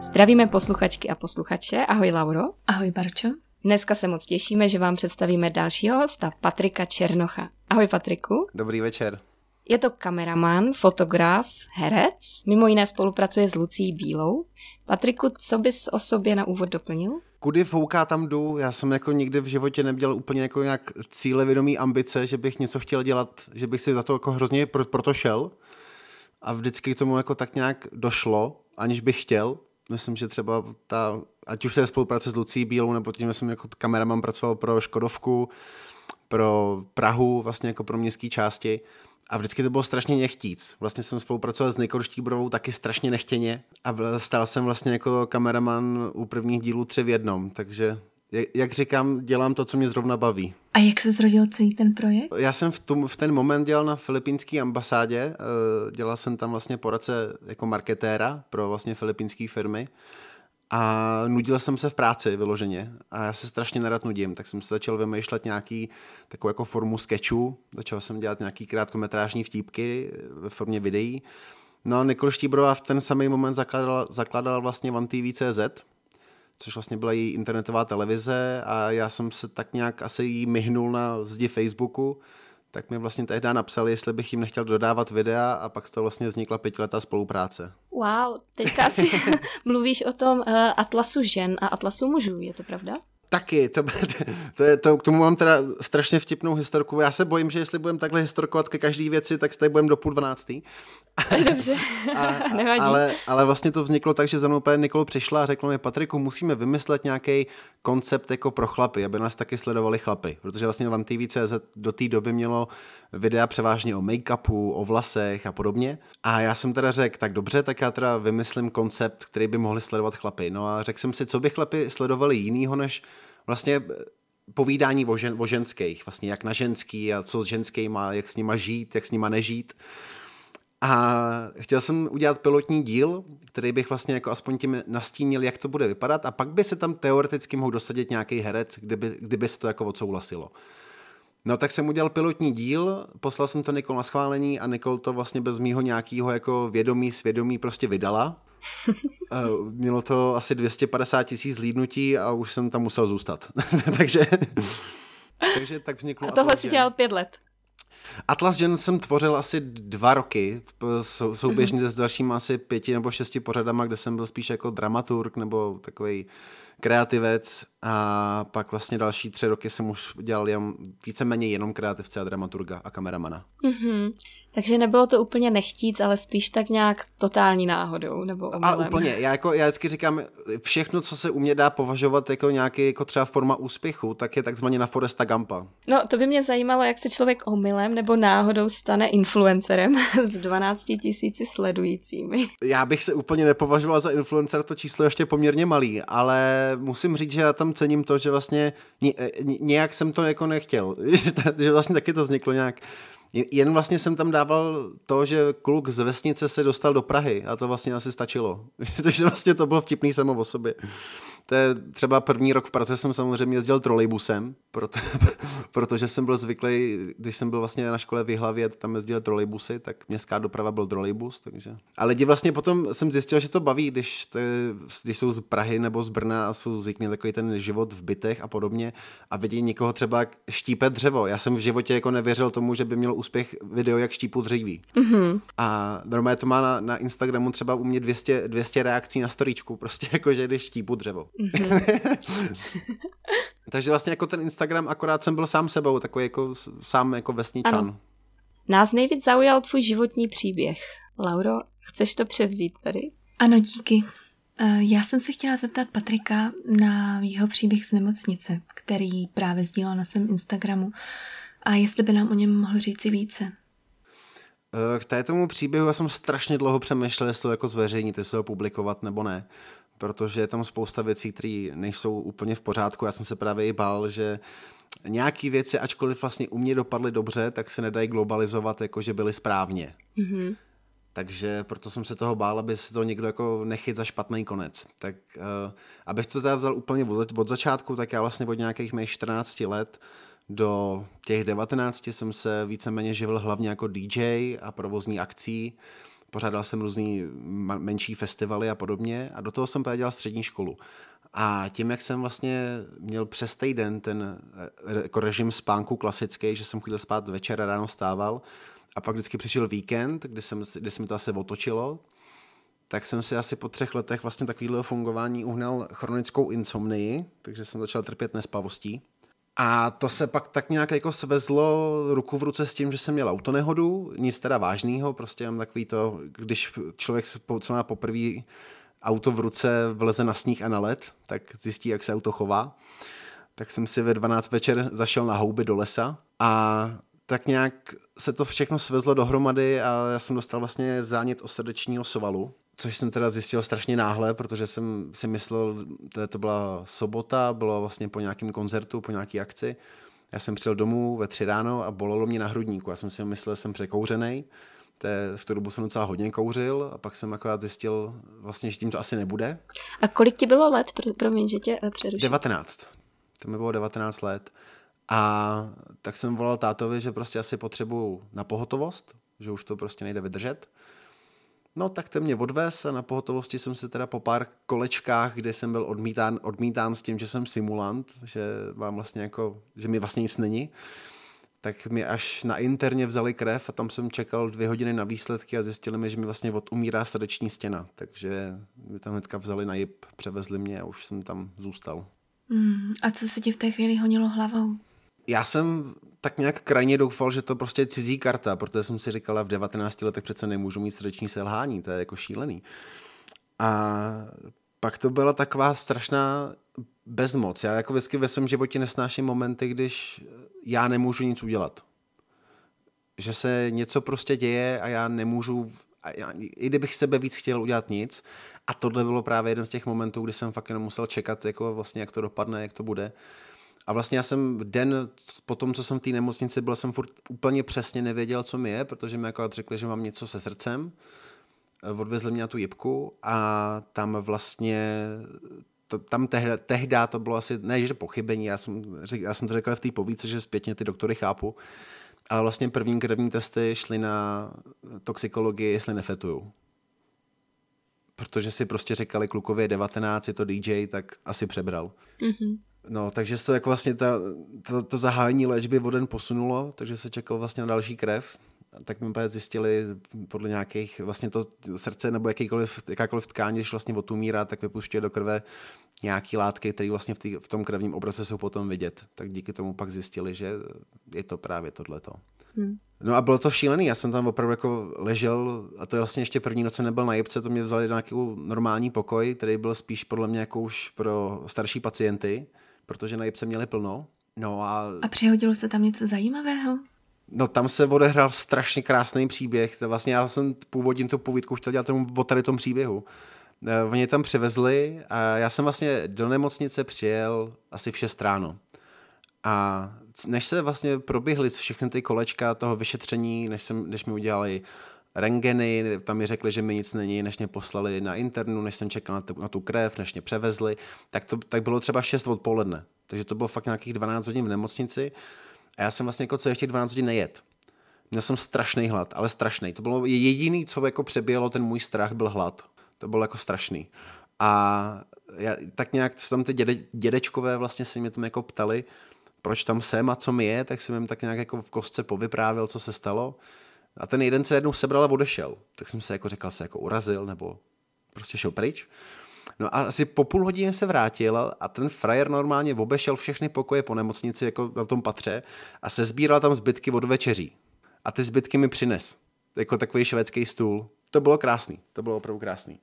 Zdravíme posluchačky a posluchače. Ahoj Lauro. Ahoj Barčo. Dneska se moc těšíme, že vám představíme dalšího hosta, Patrika Černocha. Ahoj Patriku. Dobrý večer. Je to kameraman, fotograf, herec, mimo jiné spolupracuje s Lucí Bílou. Patriku, co bys o sobě na úvod doplnil? Kudy fouká, tam jdu. Já jsem jako nikdy v životě neměl úplně jako nějak cílevědomý ambice, že bych něco chtěl dělat, že bych si za to jako hrozně pro, proto šel. A vždycky k tomu jako tak nějak došlo, aniž bych chtěl. Myslím, že třeba ta, ať už to je spolupráce s Lucí Bílou, nebo tím, že jsem jako kameraman pracoval pro Škodovku, pro Prahu, vlastně jako pro městské části. A vždycky to bylo strašně nechtíc. Vlastně jsem spolupracoval s Nikou Štíbrovou taky strašně nechtěně a stal jsem vlastně jako kameraman u prvních dílů tři v jednom. Takže, jak- jak říkám, dělám to, co mě zrovna baví. A jak se zrodil celý ten projekt? Já jsem v, tom, v ten moment dělal na filipínské ambasádě, eh, dělal jsem tam vlastně poradce jako marketéra pro vlastně filipínské firmy a nudil jsem se v práci vyloženě a já se strašně nerad nudím, tak jsem se začal vymýšlet nějaký takovou jako formu sketchů, začal jsem dělat nějaký krátkometrážní vtípky ve formě videí. No a Nikol Štíbrová v ten samý moment zakládala, zakládala vlastně One TV.cz, což vlastně byla její internetová televize a já jsem se tak nějak asi jí myhnul na zdi Facebooku, tak mi vlastně tehdy napsali, jestli bych jim nechtěl dodávat videa a pak z toho vlastně vznikla pětiletá spolupráce. Wow, teďka asi mluvíš o tom uh, atlasu žen a atlasu mužů, je to pravda? Taky, to, to je, to, k tomu mám teda strašně vtipnou historku. Já se bojím, že jestli budeme takhle historkovat ke každé věci, tak tady budeme do půl dvanáctý. Dobře, A, a, nevadí. ale, ale vlastně to vzniklo tak, že za mnou paní Nikol přišla a řekla mi, Patriku, musíme vymyslet nějaký koncept jako pro chlapy, aby nás taky sledovali chlapy. Protože vlastně Van TV.cz do té doby mělo videa převážně o make-upu, o vlasech a podobně. A já jsem teda řekl, tak dobře, tak já teda vymyslím koncept, který by mohli sledovat chlapy. No a řekl jsem si, co by chlapy sledovali jinýho, než vlastně povídání o, žen, o ženských, vlastně jak na ženský a co s ženskýma, jak s nima žít, jak s nima nežít. A chtěl jsem udělat pilotní díl, který bych vlastně jako aspoň tím nastínil, jak to bude vypadat a pak by se tam teoreticky mohl dosadit nějaký herec, kdyby, kdyby se to jako odsouhlasilo. No tak jsem udělal pilotní díl, poslal jsem to Nikol na schválení a Nikol to vlastně bez mýho nějakého jako vědomí, svědomí prostě vydala. Eh, Mělo to asi 250 tisíc zlídnutí a už jsem tam musel zůstat. takže, takže tak vzniklo A tohle si dělal pět let. Atlas žen jsem tvořil asi dva roky, sou- souběžně Mhm. s dalšíma asi pěti nebo šesti pořadama, kde jsem byl spíš jako dramaturg nebo takový kreativec a pak vlastně další tři roky jsem už dělal jen, víceméně jenom kreativce a dramaturga a kameramana. Mhm. Takže nebylo to úplně nechtíc, ale spíš tak nějak totální náhodou, nebo omylem. Ale úplně, já, jako, já vždycky říkám, všechno, co se u mě dá považovat jako nějaký jako třeba forma úspěchu, tak je takzvaně na Foresta Gampa. No, to by mě zajímalo, jak se člověk omylem nebo náhodou stane influencerem s 12 tisíci sledujícími. Já bych se úplně nepovažoval za influencer, to číslo je ještě poměrně malý, ale musím říct, že já tam cením to, že vlastně ně- ně- nějak jsem to jako nechtěl, že vlastně taky to vzniklo nějak. Jen vlastně jsem tam dával to, že kluk z vesnice se dostal do Prahy a to vlastně asi stačilo. Takže vlastně to bylo vtipný samo o sobě. To je třeba první rok v Praze jsem samozřejmě jezdil trolejbusem, proto, protože jsem byl zvyklý, když jsem byl vlastně na škole v Jihlavě, tam jezdili trolejbusy, tak městská doprava byl trolejbus, takže. A lidi vlastně potom jsem zjistil, že to baví, když, te, když jsou z Prahy nebo z Brna a jsou zvyklí takový ten život v bytech a podobně a vidí někoho třeba štípe dřevo. Já jsem v životě jako nevěřil tomu, že by měl úspěch video, jak štípu dříví. Mhm. A normálně to má na, na Instagramu třeba u mě 200, 200 reakcí na storíčku, prostě jako, že když štípu dřevo. Takže vlastně jako ten Instagram akorát jsem byl sám sebou, takový jako sám jako vesničan. Ano. Nás nejvíc zaujal tvůj životní příběh. Lauro, chceš to převzít tady? Ano, díky. Eh, Já jsem se chtěla zeptat Patrika na jeho příběh z nemocnice, který právě sdílel na svém Instagramu. A jestli by nám o něm mohl říci více. Eh, K této příběhu já jsem strašně dlouho přemýšlel, jestli to jako zveřejnit, jestli ho publikovat nebo ne. Protože je tam spousta věcí, které nejsou úplně v pořádku. Já jsem se právě i bál, že nějaký věci, ačkoliv vlastně u mě dopadly dobře, tak se nedají globalizovat, jako že byly správně. Mm-hmm. Takže proto jsem se toho bál, aby se to někdo jako nechyt za špatný konec. Tak uh, abych to teda vzal úplně od, od začátku, tak já vlastně od nějakých mých 14 let do těch 19 jsem se víceméně živil hlavně jako DJ a provozní akcí. Pořádal jsem různý menší festivaly a podobně a do toho jsem dělal střední školu. A tím, jak jsem vlastně měl přes týden ten eh, jako režim spánku klasický, že jsem chodil spát večer a ráno stával, a pak vždycky přišel víkend, kdy, jsem, kdy se mi to asi otočilo, tak jsem si asi po třech letech vlastně takového fungování uhnal chronickou insomnii, takže jsem začal trpět nespavostí. A to se pak tak nějak jako svezlo ruku v ruce s tím, že jsem měl autonehodu, nic teda vážného, prostě mám takový to, když člověk co má poprvé auto v ruce vleze na sníh a na led, tak zjistí, jak se auto chová. Tak jsem si ve 12 večer zašel na houby do lesa a tak nějak se to všechno svezlo dohromady a já jsem dostal vlastně zánět osrdečního svalu, což jsem teda zjistil strašně náhle, protože jsem si myslel, to, to byla sobota, bylo vlastně po nějakém koncertu, po nějaké akci. Já jsem přijel domů ve tři ráno a bolelo mě na hrudníku. Já jsem si myslel, že jsem překouřený. v tu dobu jsem docela hodně kouřil a pak jsem akorát zjistil vlastně, že tím to asi nebude. A kolik ti bylo let? Promiň, že tě eh, přeruším. 19. To mi bylo 19 let. A tak jsem volal tátovi, že prostě asi potřebuju na pohotovost, že už to prostě nejde vydržet. No tak ten mě odvez a na pohotovosti jsem se teda po pár kolečkách, kde jsem byl odmítán, odmítán s tím, že jsem simulant, že mám vlastně jako, že mi vlastně nic není, tak mi až na interně vzali krev a tam jsem čekal dvě hodiny na výsledky a zjistili mi, že mi vlastně odumírá srdeční stěna. Takže mi tam hnedka vzali na jip, převezli mě a už jsem tam zůstal. Mm, a co se ti v té chvíli honilo hlavou? Já jsem tak nějak krajně doufal, že to prostě je cizí karta, protože jsem si říkala, v 19 letech přece nemůžu mít srdeční selhání, to je jako šílený. A pak to byla taková strašná bezmoc. Já jako vždycky ve svém životě nesnáším momenty, když já nemůžu nic udělat. Že se něco prostě děje a já nemůžu, a já, i kdybych sebe víc chtěl udělat nic. A tohle bylo právě jeden z těch momentů, kdy jsem fakt jenom musel čekat, jako vlastně, jak to dopadne, jak to bude. A vlastně já jsem den po tom, co jsem v té nemocnici byl, jsem furt úplně přesně nevěděl, co mi je, protože mi jako řekli, že mám něco se srdcem. Odvezli mě na tu jibku a tam vlastně to, tam tehda, tehda to bylo asi, ne, že pochybení, já jsem, já jsem to řekl v té povíce, že zpětně ty doktory chápu, ale vlastně první krevní testy šly na toxikologii, jestli nefetuju. Protože si prostě říkali, klukově 19, je to DJ, tak asi přebral. Mm-hmm. No, takže se to jako vlastně ta, to, to zahájení léčby o den posunulo, takže se čekal vlastně na další krev. Tak mi úplně zjistili podle nějakých, vlastně to srdce nebo jakýkoliv, jakákoliv tkání, když vlastně otumírá, tak vypušťuje do krve nějaký látky, které vlastně v, tý, v tom krevním obraze jsou potom vidět. Tak díky tomu pak zjistili, že je to právě tohleto. Hmm. No a bylo to šílený, já jsem tam opravdu jako ležel a to je vlastně ještě první noc nebyl na jibce, to mě vzali do nějaký normální pokoj, který byl spíš podle mě jako už pro starší pacienty protože na Jipse měli plno. No a... a přihodilo se tam něco zajímavého? No tam se odehrál strašně krásný příběh. Vlastně já jsem původně tu povídku chtěl dělat tomu, o tady tom příběhu. Eh, oni tam přivezli a já jsem vlastně do nemocnice přijel asi v 6 ráno. A než se vlastně proběhly všechny ty kolečka toho vyšetření, než, jsem, než mi udělali rengeny, tam mi řekli, že mi nic není, než mě poslali na internu, než jsem čekal na, tu, na tu krev, než mě převezli, tak to tak bylo třeba 6 odpoledne. Takže to bylo fakt nějakých 12 hodin v nemocnici a já jsem vlastně jako celých těch 12 hodin nejet. Měl jsem strašný hlad, ale strašný. To bylo jediný, co jako přebělo ten můj strach, byl hlad. To bylo jako strašný. A já, tak nějak tam ty děde, dědečkové vlastně si mě tam jako ptali, proč tam jsem a co mi je, tak jsem jim tak nějak jako v kostce povyprávěl, co se stalo. A ten jeden se jednou sebral a odešel. Tak jsem se jako řekl, se jako urazil nebo prostě šel pryč. No a asi po půl hodině se vrátil a ten frajer normálně obešel všechny pokoje po nemocnici jako na tom patře a se sbíral tam zbytky od večeří. A ty zbytky mi přines. Jako takový švédský stůl. To bylo krásný. To bylo opravdu krásný.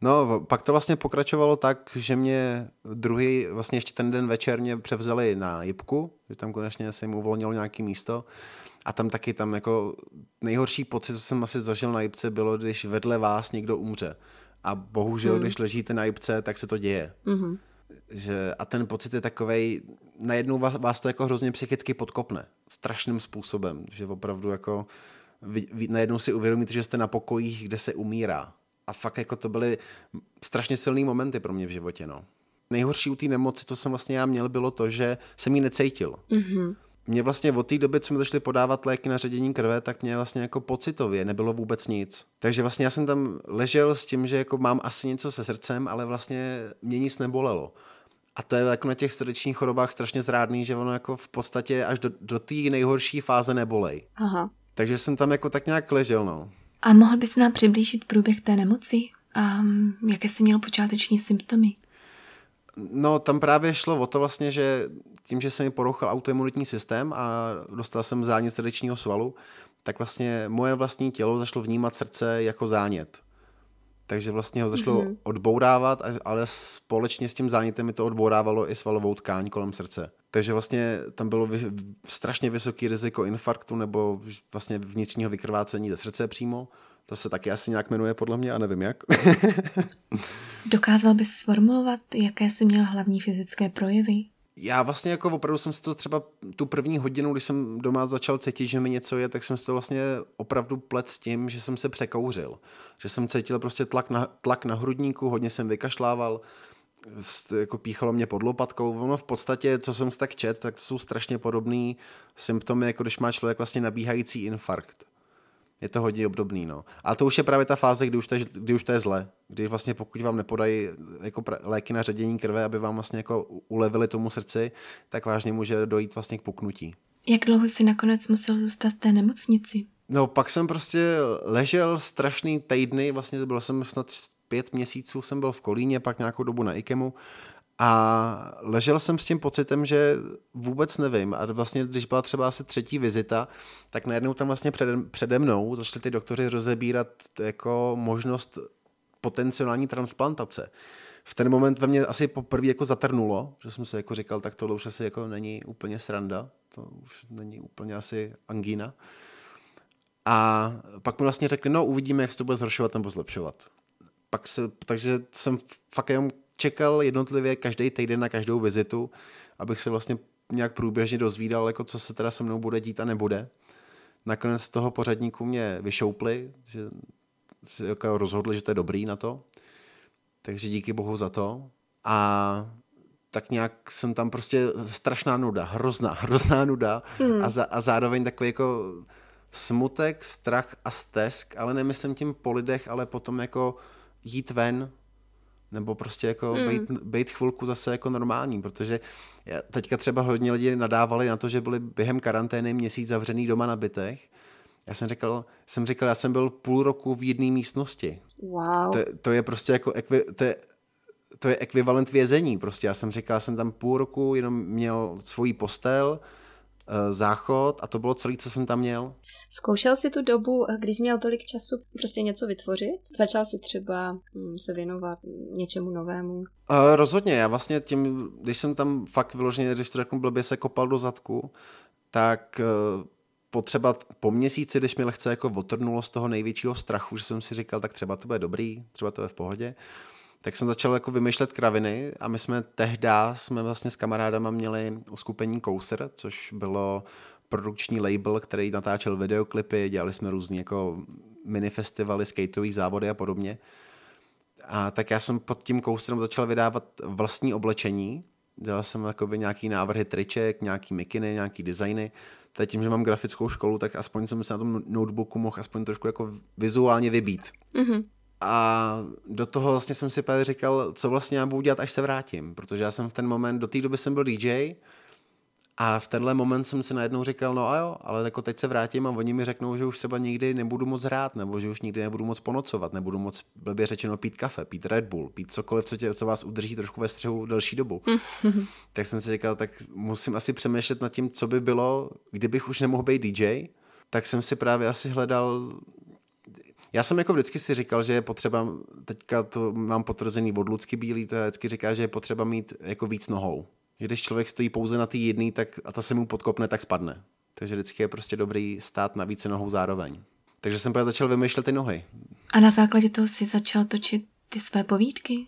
No, pak to vlastně pokračovalo tak, že mě druhý, vlastně ještě ten den večer mě převzali na jibku, že tam konečně se jim uvolnilo nějaké místo a tam taky tam jako nejhorší pocit, co jsem asi zažil na Jipce, bylo, když vedle vás někdo umře. A bohužel, hmm. když ležíte na jibce, tak se to děje. Mm-hmm. Že, a ten pocit je takovej, najednou vás, vás to jako hrozně psychicky podkopne. Strašným způsobem, že opravdu jako vy, vy, najednou si uvědomíte, že jste na pokojích, kde se umírá. A fakt jako to byly strašně silné momenty pro mě v životě, no. Nejhorší u té nemoci, co jsem vlastně já měl, bylo to, že jsem ji necítil. Mm-hmm. Mě vlastně od té doby, co mi začali podávat léky na ředění krve, tak mě vlastně jako pocitově nebylo vůbec nic. Takže vlastně já jsem tam ležel s tím, že jako mám asi něco se srdcem, ale vlastně mě nic nebolelo. A to je jako na těch srdečních chorobách strašně zrádný, že ono jako v podstatě až do, do té nejhorší fáze nebolej. Aha. Takže jsem tam jako tak nějak ležel, no. A mohl bys nám přiblížit průběh té nemoci? A mm, jaké jsi měl počáteční symptomy? No, tam právě šlo o to vlastně, že tím, že se mi porouchal autoimunitní systém a dostal jsem zánět srdečního svalu, tak vlastně moje vlastní tělo zašlo vnímat srdce jako zánět. Takže vlastně ho zašlo mm-hmm. odbourávat, ale společně s tím zánětem mi to odbourávalo i svalovou tkáň kolem srdce. Takže vlastně tam bylo vy, strašně vysoké riziko infarktu nebo vlastně vnitřního vykrvácení ze srdce přímo. To se taky asi nějak jmenuje podle mě a nevím jak. Dokázal bys sformulovat, jaké jsi měl hlavní fyzické projevy? Já vlastně jako opravdu jsem si to třeba tu první hodinu, když jsem doma začal cítit, že mi něco je, tak jsem si to vlastně opravdu plet s tím, že jsem se překouřil. Že jsem cítil prostě tlak na, tlak na hrudníku, hodně jsem vykašlával, jako píchalo mě pod lopatkou. Ono v podstatě, co jsem si tak čet, tak jsou strašně podobné symptomy, jako když má člověk vlastně nabíhající infarkt. Je to hodně obdobný, no. A to už je právě ta fáze, kdy už to je, kdy už to je zle. Kdy vlastně pokud vám nepodají jako léky na ředění krve, aby vám vlastně jako ulevili tomu srdci, tak vážně může dojít vlastně k puknutí. Jak dlouho si nakonec musel zůstat v té nemocnici? No, pak jsem prostě ležel strašný týdny, vlastně byl jsem snad pět měsíců jsem byl v Kolíně, pak nějakou dobu na IKEMu a ležel jsem s tím pocitem, že vůbec nevím. A vlastně, když byla třeba asi třetí vizita, tak najednou tam vlastně přede, přede mnou začali ty doktoři rozebírat jako možnost potenciální transplantace. V ten moment ve mně asi poprvé jako zatrnulo, že jsem si jako říkal, tak tohle už asi jako není úplně sranda, to už není úplně asi angína. A pak mi vlastně řekli, no uvidíme, jak se to bude zhoršovat nebo zlepšovat. Pak se, takže jsem fakt jenom čekal jednotlivě každý týden na každou vizitu, abych se vlastně nějak průběžně dozvídal, jako co se teda se mnou bude dít a nebude. Nakonec z toho pořadníku mě vyšoupli, že se jako rozhodli, že to je dobrý na to. Takže díky bohu za to. A tak nějak jsem tam prostě strašná nuda, hrozná, hrozná nuda hmm. a, za, a zároveň takový jako smutek, strach a stesk, ale nemyslím tím po lidech, ale potom jako jít ven, nebo prostě jako mm. být, být chvilku zase jako normální, protože teďka třeba hodně lidí nadávali na to, že byli během karantény měsíc zavřený doma na bytech. Já jsem říkal, jsem říkal, já jsem byl půl roku v jedné místnosti. Wow. To, to je prostě jako, ekvi, to je, to je ekvivalent vězení. Prostě já jsem říkal, já jsem tam půl roku jenom měl svůj postel, eh, záchod a to bylo celé, co jsem tam měl. Zkoušel si tu dobu, eh, když jsi měl tolik času, prostě něco vytvořit? Začal si třeba hm, se věnovat něčemu novému? Uh, rozhodně, já vlastně tím, když jsem tam fakt vyloženě, když to řeknu blbě, se kopal do zadku, tak uh, potřeba po měsíci, když mi lehce jako otrnulo z toho největšího strachu, že jsem si říkal, tak třeba to bude dobrý, třeba to je v pohodě, tak jsem začal jako vymýšlet kraviny a my jsme tehdy jsme vlastně s kamarádama měli uskupení Kouser, což bylo produkční label, který natáčel videoklipy, dělali jsme různý jako minifestivaly, skateové závody a podobně. A tak já jsem pod tím koustrem začal vydávat vlastní oblečení. Dělal jsem jakoby nějaký návrhy triček, nějaký mikiny, nějaký designy. Teď tím, že mám grafickou školu, tak aspoň jsem se na tom notebooku mohl aspoň trošku jako vizuálně vybít. Mm-hmm. A do toho vlastně jsem si právě říkal, co vlastně já budu dělat, až se vrátím. Protože já jsem v ten moment, do té doby jsem byl DJ, a v tenhle moment jsem si najednou říkal, no a jo, ale jako teď se vrátím a oni mi řeknou, že už třeba nikdy nebudu moc hrát, nebo že už nikdy nebudu moc ponocovat, nebudu moc blbě řečeno pít kafe, pít Red Bull, pít cokoliv, co, tě, co vás udrží trošku ve střehu delší dobu. tak jsem si říkal, tak musím asi přemýšlet nad tím, co by bylo, kdybych už nemohl být DJ, tak jsem si právě asi hledal já jsem jako vždycky si říkal, že je potřeba, teďka to mám potvrzený od Lucky Bílý, to vždycky říká, že je potřeba mít jako víc nohou že když člověk stojí pouze na té jedné, tak a ta se mu podkopne, tak spadne. Takže vždycky je prostě dobrý stát na více nohou zároveň. Takže jsem pak začal vymýšlet ty nohy. A na základě toho si začal točit ty své povídky?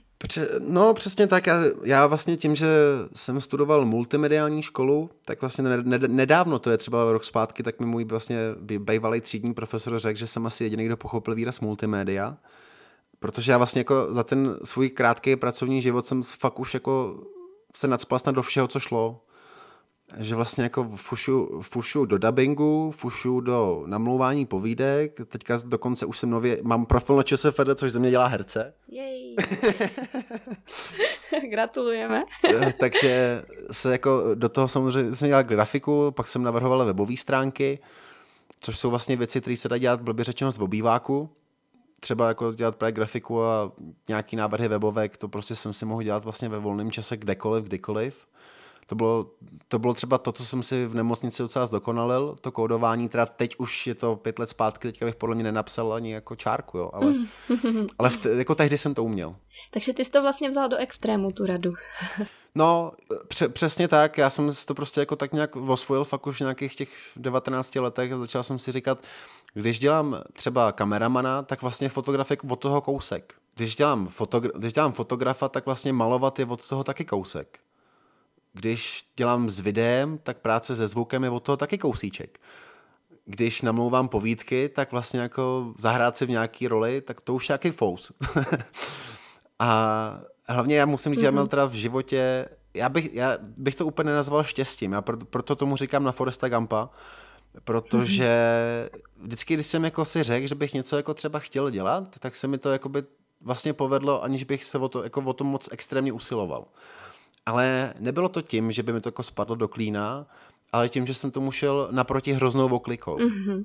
No, přesně tak. Já, já vlastně tím, že jsem studoval multimediální školu, tak vlastně nedávno, to je třeba rok zpátky, tak mi můj vlastně bývalý třídní profesor řekl, že jsem asi jediný, kdo pochopil výraz multimédia. Protože já vlastně jako za ten svůj krátký pracovní život jsem fakt už jako se nadspal do všeho, co šlo že vlastně jako fušu, fušu do dubbingu, fušu do namlouvání povídek, teďka dokonce už jsem nově, mám profil na ČSFD, což ze mě dělá herce. Jej. Gratulujeme. Eh, takže se jako do toho samozřejmě jsem dělal grafiku, pak jsem navrhoval webové stránky, což jsou vlastně věci, které se dá dělat blbě řečeno z obýváku. Třeba jako dělat právě grafiku a nějaký návrhy webovek, to prostě jsem si mohl dělat vlastně ve volném čase kdekoliv, kdykoliv. To bylo, to bylo třeba to, co jsem si v nemocnici docela zdokonalil, to kódování, teda teď už je to pět let zpátky, teďka bych podle mě nenapsal ani jako čárku, jo, ale, ale v, jako tehdy jsem to uměl. Takže ty jsi to vlastně vzal do extrému, tu radu. No, pře- přesně tak, já jsem to prostě jako tak nějak osvojil fakt už v nějakých těch 19 letech a začal jsem si říkat, když dělám třeba kameramana, tak vlastně fotografik od toho kousek. Když dělám, fotogra- když dělám fotografa, tak vlastně malovat je od toho taky kousek. Když dělám s videem, tak práce se zvukem je od toho taky kousíček. Když namlouvám povídky, tak vlastně jako zahrát si v nějaký roli, tak to už je nějaký fous. a hlavně já musím říct, mm-hmm. já měl mhm. teda v životě, já bych, já bych to úplně nenazval štěstím, já proto, proto tomu říkám na Foresta Gampa, protože vždycky, když jsem jako si řekl, že bych něco jako třeba chtěl dělat, tak se mi to jako by vlastně povedlo, aniž bych se o to, jako o to moc extrémně usiloval. Ale nebylo to tím, že by mi to jako spadlo do klína, ale tím, že jsem tomu šel naproti hroznou oklikou. Mm-hmm.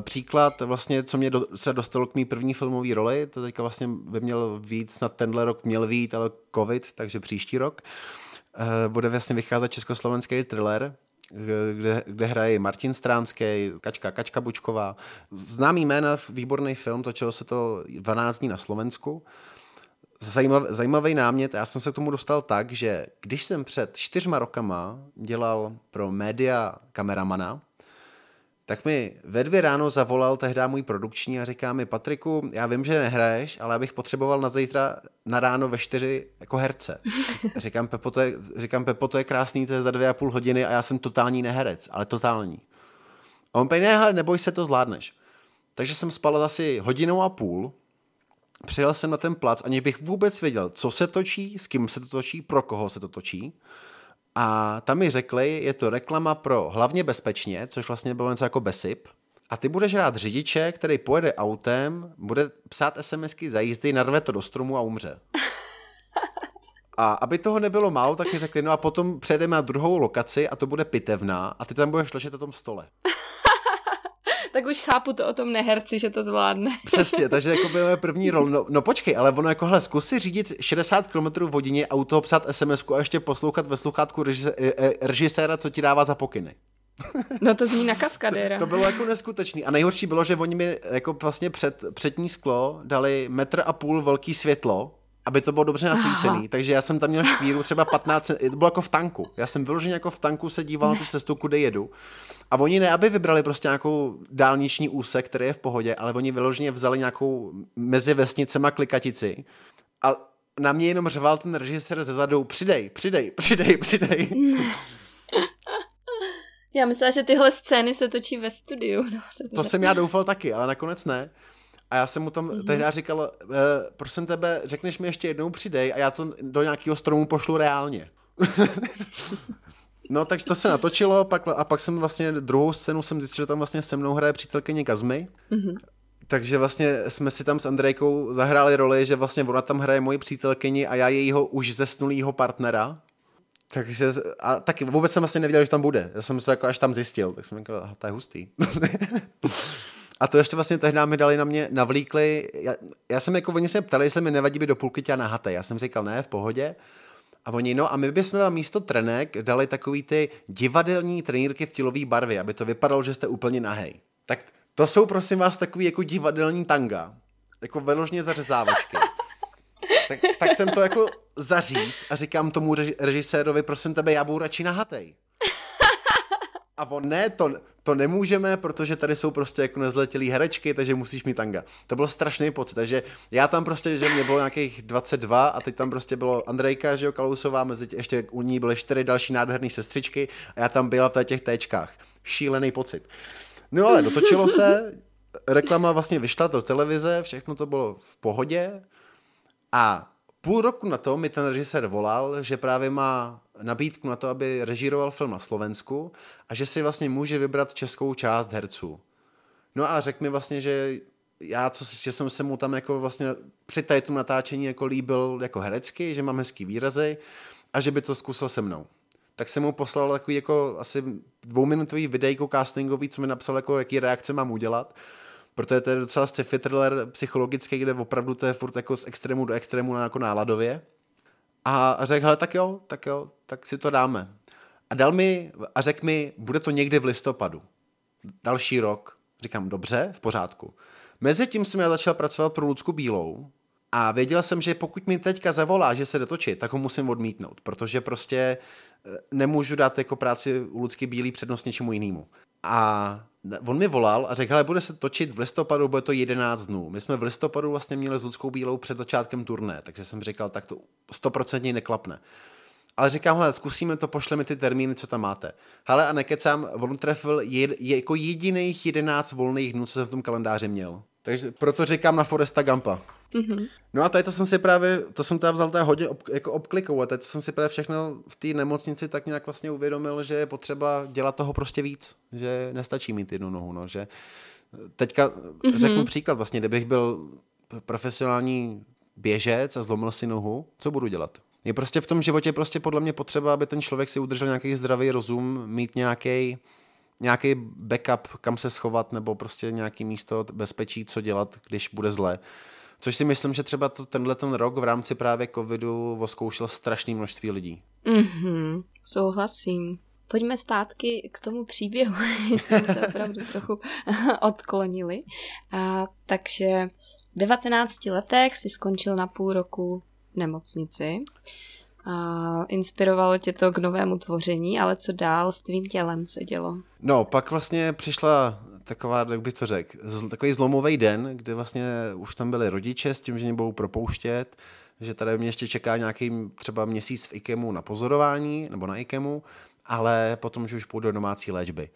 Příklad, vlastně, co mě do, se dostalo k mý první filmové roli, to teďka vlastně by měl víc, snad tenhle rok měl vít, ale covid, takže příští rok, eh, bude vlastně vycházet československý thriller, kde, kde hraje Martin Stránský, Kačka, Kačka Bučková. Známý jména, výborný film, točilo se to 12 dní na Slovensku zajímav, zajímavý námět, já jsem se k tomu dostal tak, že když jsem před čtyřma rokama dělal pro média kameramana, tak mi ve dvě ráno zavolal tehdy můj produkční a říká mi, Patriku, já vím, že nehraješ, ale já bych potřeboval na zítra na ráno ve čtyři jako herce. Říkám, Pepo, to je, říkám, Pepo, to je krásný, to je za dvě a půl hodiny a já jsem totální neherec, ale totální. A on ne, neboj se, to zvládneš. Takže jsem spal asi hodinu a půl, přijel jsem na ten plac, aniž bych vůbec věděl, co se točí, s kým se to točí, pro koho se to točí. A tam mi řekli, je to reklama pro hlavně bezpečně, což vlastně bylo něco jako besip. A ty budeš rád řidiče, který pojede autem, bude psát SMSky za jízdy, narve to do stromu a umře. A aby toho nebylo málo, tak mi řekli, no a potom přejdeme na druhou lokaci a to bude pitevná a ty tam budeš ležet na tom stole tak už chápu to o tom neherci, že to zvládne. Přesně, takže jako byl první rol. No, no počkej, ale ono jako, hele, zkus si řídit 60 km v hodině, auto psát sms a ještě poslouchat ve sluchátku e, e, režiséra, co ti dává za pokyny. No to zní na kaskadéra. To, to bylo jako neskutečný. A nejhorší bylo, že oni mi jako vlastně před přední sklo dali metr a půl velký světlo, aby to bylo dobře nasvícený. Aha. Takže já jsem tam měl škvíru třeba 15, to bylo jako v tanku. Já jsem vyloženě jako v tanku se díval na tu cestu, kudy jedu. A oni ne, aby vybrali prostě nějakou dálniční úsek, který je v pohodě, ale oni vyloženě vzali nějakou mezi vesnicema klikatici a na mě jenom řval ten režisér ze zadu, přidej, přidej, přidej, přidej. Já myslela, že tyhle scény se točí ve studiu. No, to, to jsem já doufal taky, ale nakonec ne. A já jsem mu tam mm-hmm. tehdy říkal, e, prosím tebe, řekneš mi ještě jednou přidej a já to do nějakého stromu pošlu reálně. no, takže to se natočilo pak, a pak jsem vlastně druhou scénu jsem zjistil, že tam vlastně se mnou hraje přítelkyně Kazmy. Mm-hmm. Takže vlastně jsme si tam s Andrejkou zahráli roli, že vlastně ona tam hraje moji přítelkyni a já jejího už zesnulýho partnera. Takže a taky vůbec jsem vlastně nevěděl, že tam bude. Já jsem to jako až tam zjistil, tak jsem říkal, to je hustý. A to ještě vlastně tehdy mi dali na mě, navlíkli, já, já jsem jako, oni se ptali, jestli mi nevadí být do půlky tě nahatej. Já jsem říkal, ne, v pohodě. A oni, no a my bychom vám místo trenek dali takový ty divadelní trenírky v tělové barvě, aby to vypadalo, že jste úplně nahej. Tak to jsou prosím vás takový jako divadelní tanga. Jako veložně zařezávačky. tak, tak jsem to jako zaříz a říkám tomu režisérovi, prosím tebe, já budu radši nahatej. A on, ne, to, to nemůžeme, protože tady jsou prostě jako nezletělý herečky, takže musíš mít tanga. To byl strašný pocit, takže já tam prostě, že mě bylo nějakých 22 a teď tam prostě bylo Andrejka, že jo, Kalousová, mezi tě, ještě u ní byly čtyři další nádherné sestřičky a já tam byla v těch téčkách. Šílený pocit. No ale dotočilo se, reklama vlastně vyšla do televize, všechno to bylo v pohodě a půl roku na to mi ten režisér volal, že právě má nabídku na to, aby režíroval film na Slovensku a že si vlastně může vybrat českou část herců. No a řekl mi vlastně, že já, co, že jsem se mu tam jako vlastně při tady tom natáčení jako líbil jako herecky, že mám hezký výrazy a že by to zkusil se mnou. Tak jsem mu poslal takový jako asi dvouminutový videjko castingový, co mi napsal, jako jaký reakce mám udělat protože to je docela sci-fi thriller psychologický, kde opravdu to je furt jako z extrému do extrému jako náladově. A, řekl, hele, tak jo, tak jo, tak si to dáme. A dal mi, a řekl mi, bude to někdy v listopadu. Další rok. Říkám, dobře, v pořádku. Mezitím jsem já začal pracovat pro Lucku Bílou a věděl jsem, že pokud mi teďka zavolá, že se dotočit, tak ho musím odmítnout, protože prostě eh, nemůžu dát jako práci u Lucky Bílý přednost něčemu jinému. A on mi volal a řekl, hele, bude se točit v listopadu, bude to 11 dnů. My jsme v listopadu vlastně měli s Ludskou Bílou před začátkem turné, takže jsem říkal, tak to stoprocentně neklapne. Ale říkám, hele, zkusíme to, pošleme ty termíny, co tam máte. Hele, a nekecám, on trefil je, je jako jediných 11 volných dnů, co jsem v tom kalendáři měl. Takže proto říkám na Foresta Gampa. Mm-hmm. No a tady to jsem si právě, to jsem teda vzal teda hodně ob, jako obklikou a teď jsem si právě všechno v té nemocnici tak nějak vlastně uvědomil, že je potřeba dělat toho prostě víc, že nestačí mít jednu nohu, no, že teďka mm-hmm. řeknu příklad vlastně, kdybych byl profesionální běžec a zlomil si nohu, co budu dělat? Je prostě v tom životě prostě podle mě potřeba, aby ten člověk si udržel nějaký zdravý rozum, mít nějaký nějaký backup, kam se schovat, nebo prostě nějaký místo bezpečí, co dělat, když bude zle. Což si myslím, že třeba to, tenhle ten rok v rámci právě covidu voskoušel strašné množství lidí. Mhm, souhlasím. Pojďme zpátky k tomu příběhu, jsme se opravdu trochu odklonili. A, takže v 19 letech si skončil na půl roku v nemocnici. A inspirovalo tě to k novému tvoření, ale co dál s tvým tělem se dělo? No, pak vlastně přišla taková, jak bych to řekl, takový zlomový den, kdy vlastně už tam byli rodiče s tím, že mě budou propouštět, že tady mě ještě čeká nějaký třeba měsíc v IKEMu na pozorování, nebo na IKEMu, ale potom, že už půjdu do domácí léčby.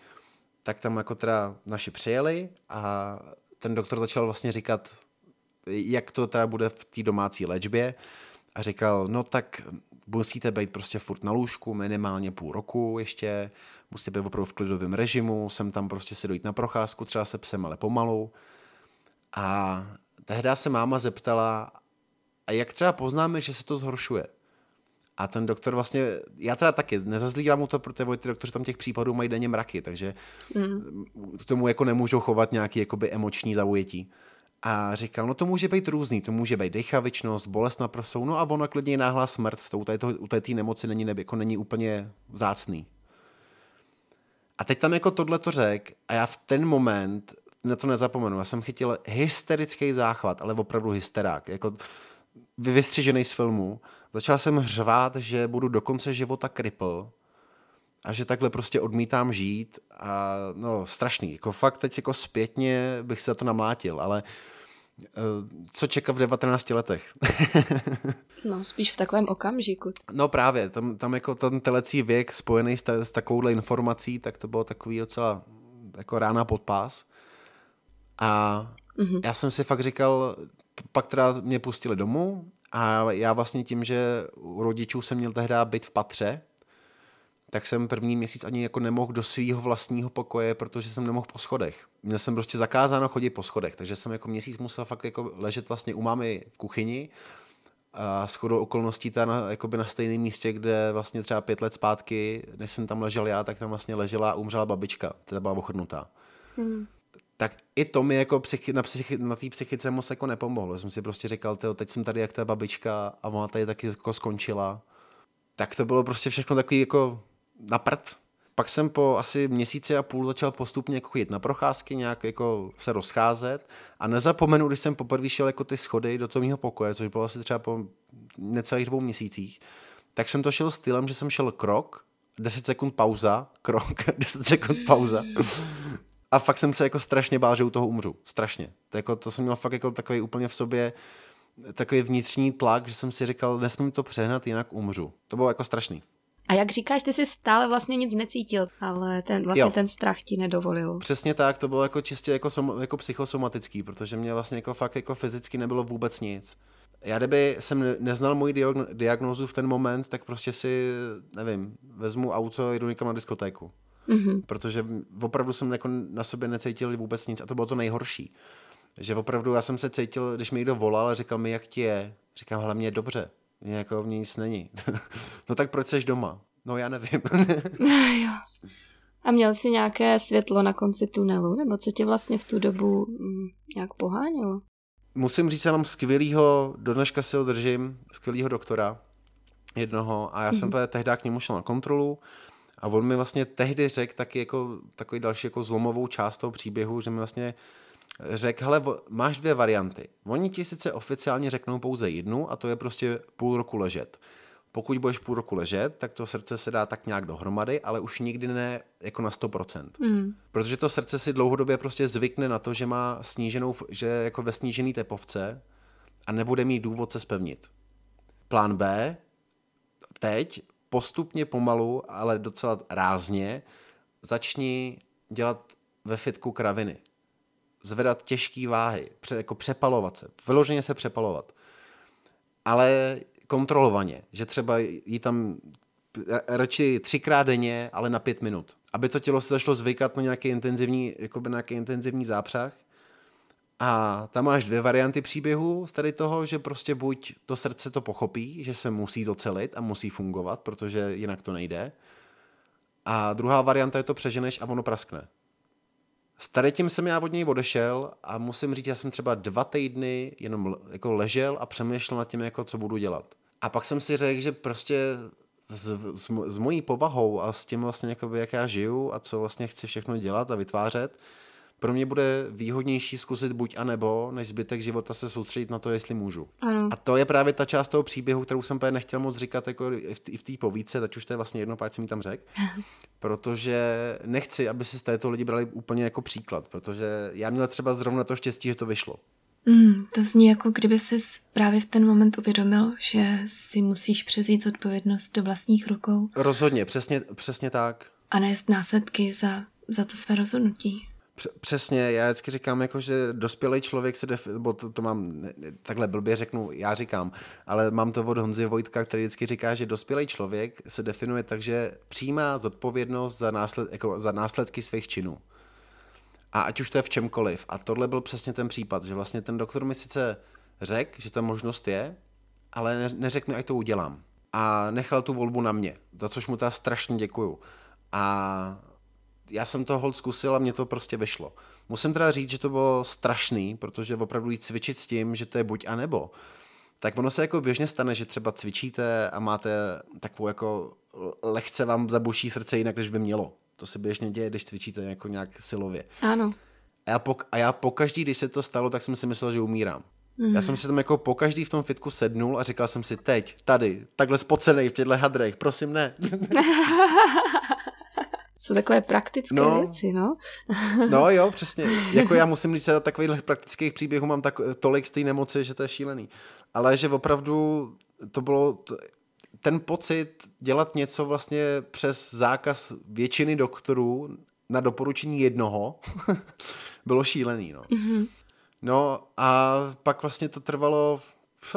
Tak tam jako teda naši přijeli a ten doktor začal vlastně říkat, jak to teda bude v té domácí léčbě a říkal, no tak musíte být prostě furt na lůžku, minimálně půl roku ještě, musíte být opravdu v klidovém režimu, sem tam prostě si dojít na procházku, třeba se psem, ale pomalu. A tehdy se máma zeptala, a jak třeba poznáme, že se to zhoršuje? A ten doktor vlastně, já teda taky nezazlívám mu to, protože ty doktoři tam těch případů mají denně mraky, takže mm. k tomu jako nemůžou chovat nějaký jakoby emoční zaujetí. A říkal, no to může být různý, to může být dechavičnost, bolest na prsou, no a ono klidně náhlá smrt, to u této nemoci není, ne, jako není úplně vzácný. A teď tam jako tohle to řek a já v ten moment na to nezapomenu. Já jsem chytil hysterický záchvat, ale opravdu hysterák, jako vystřižený z filmu. Začal jsem hřvát, že budu do konce života kripl a že takhle prostě odmítám žít a no strašný, jako fakt teď jako zpětně bych se za to namlátil, ale eh, co čeká v 19 letech. no, spíš v takovém okamžiku. No právě, tam, tam jako ten telecí věk spojený s, ta, s takovouhle informací, tak to bylo takový docela jako rána pod pás. A mm-hmm. já jsem si fakt říkal, pak teda mě pustili domů a já vlastně tím, že u rodičů jsem měl tehdy být v patře, tak jsem první měsíc ani jako nemohl do svého vlastního pokoje, protože jsem nemohl po schodech. Měl jsem prostě zakázáno chodit po schodech, takže jsem jako měsíc musel fakt jako ležet vlastně u mámy v kuchyni a s chodou okolností ta na, jakoby na stejném místě, kde vlastně třeba pět let zpátky, než jsem tam ležel já, tak tam vlastně ležela a umřela babička, která byla ochrnutá. Hmm. Tak i to mi jako psychi, na, psychi, na té psychice moc jako nepomohlo. Jsem si prostě říkal, tyjo, teď jsem tady jak ta babička a ona tady taky jako skončila. Tak to bylo prostě všechno takový jako na prd. Pak jsem po asi měsíci a půl začal postupně jako jít na procházky, nějak jako se rozcházet a nezapomenu, když jsem poprvé šel jako ty schody do toho mého pokoje, což bylo asi třeba po necelých dvou měsících, tak jsem to šel stylem, že jsem šel krok 10 sekund pauza, krok, 10 sekund pauza. A fakt jsem se jako strašně bál, že u toho umřu. Strašně. To, jako, to jsem měl fakt jako takový úplně v sobě takový vnitřní tlak, že jsem si říkal, nesmím to přehnat, jinak umřu. To bylo jako strašný. A jak říkáš, ty jsi stále vlastně nic necítil, ale ten, vlastně jo. ten strach ti nedovolil. Přesně tak, to bylo jako čistě jako, som, jako psychosomatický, protože mě vlastně jako fakt jako fyzicky nebylo vůbec nic. Já kdyby jsem neznal moji diagnózu v ten moment, tak prostě si, nevím, vezmu auto, jdu někam na diskotéku. Mm-hmm. Protože opravdu jsem jako na sobě necítil vůbec nic a to bylo to nejhorší. Že opravdu já jsem se cítil, když mi někdo volal a říkal mi, jak ti je. Říkám, hlavně je dobře. Jako mě nic není. no tak proč jsi doma? No já nevím. jo. A měl jsi nějaké světlo na konci tunelu? Nebo co tě vlastně v tu dobu mm, nějak pohánělo? Musím říct, mám skvělýho, do dneška si ho držím, skvělýho doktora jednoho a já mm-hmm. jsem mhm. tehdy k němu šel na kontrolu a on mi vlastně tehdy řekl taky jako, takový další jako zlomovou část toho příběhu, že mi vlastně řekl, hele, máš dvě varianty. Oni ti sice oficiálně řeknou pouze jednu a to je prostě půl roku ležet. Pokud budeš půl roku ležet, tak to srdce se dá tak nějak dohromady, ale už nikdy ne jako na 100%. Mm. Protože to srdce si dlouhodobě prostě zvykne na to, že má sníženou, že je jako ve snížený tepovce a nebude mít důvod se spevnit. Plán B, teď postupně pomalu, ale docela rázně, začni dělat ve fitku kraviny zvedat těžké váhy, pře, jako přepalovat se, vyloženě se přepalovat. Ale kontrolovaně, že třeba jí tam radši třikrát denně, ale na pět minut. Aby to tělo se začalo zvykat na nějaký intenzivní, jakoby na nějaký intenzivní zápřah. A tam máš dvě varianty příběhu z tady toho, že prostě buď to srdce to pochopí, že se musí zocelit a musí fungovat, protože jinak to nejde. A druhá varianta je to přeženeš a ono praskne. S tady tím jsem já od něj odešel a musím říct, já jsem třeba dva týdny jenom jako ležel a přemýšlel nad tím, jako co budu dělat. A pak jsem si řekl, že prostě s, s, s mojí povahou a s tím vlastně, jakoby, jak já žiju a co vlastně chci všechno dělat a vytvářet, pro mě bude výhodnější zkusit buď a nebo, než zbytek života se soustředit na to, jestli můžu. Ano. A to je právě ta část toho příběhu, kterou jsem právě nechtěl moc říkat jako i v té povídce, teď už to je vlastně jedno, páč jsem mi tam řekl, protože nechci, aby si z této lidi brali úplně jako příklad, protože já měl třeba zrovna to štěstí, že to vyšlo. Mm, to zní jako kdyby si právě v ten moment uvědomil, že si musíš přezít odpovědnost do vlastních rukou. Rozhodně, přesně, přesně tak. A nést následky za, za to své rozhodnutí. Přesně, já vždycky říkám, jako, že dospělý člověk se, def, bo to, to mám, takhle blbě řeknu, já říkám, ale mám to od Honzy Vojtka, který vždycky říká, že dospělý člověk se definuje tak, že přijímá zodpovědnost za, násled, jako, za následky svých činů. A ať už to je v čemkoliv. A tohle byl přesně ten případ, že vlastně ten doktor mi sice řekl, že ta možnost je, ale neřekl mi, ať to udělám. A nechal tu volbu na mě, za což mu teda strašně děkuju. A já jsem to hold zkusil a mě to prostě vyšlo. Musím teda říct, že to bylo strašný, protože opravdu jít cvičit s tím, že to je buď a nebo, tak ono se jako běžně stane, že třeba cvičíte a máte takovou jako lehce vám zabuší srdce jinak, než by mělo. To se běžně děje, když cvičíte jako nějak silově. Ano. A já, po, a já pokaždý, když se to stalo, tak jsem si myslel, že umírám. Mm. Já jsem si tam jako pokaždý v tom fitku sednul a říkal jsem si, teď, tady, takhle spocenej v těchto hadrech, prosím ne. jsou takové praktické no, věci, no. no jo, přesně. Jako já musím říct, že takových praktických příběhů mám tak, tolik z té nemoci, že to je šílený. Ale že opravdu to bylo, ten pocit dělat něco vlastně přes zákaz většiny doktorů na doporučení jednoho bylo šílený, no. Mm-hmm. No a pak vlastně to trvalo pf,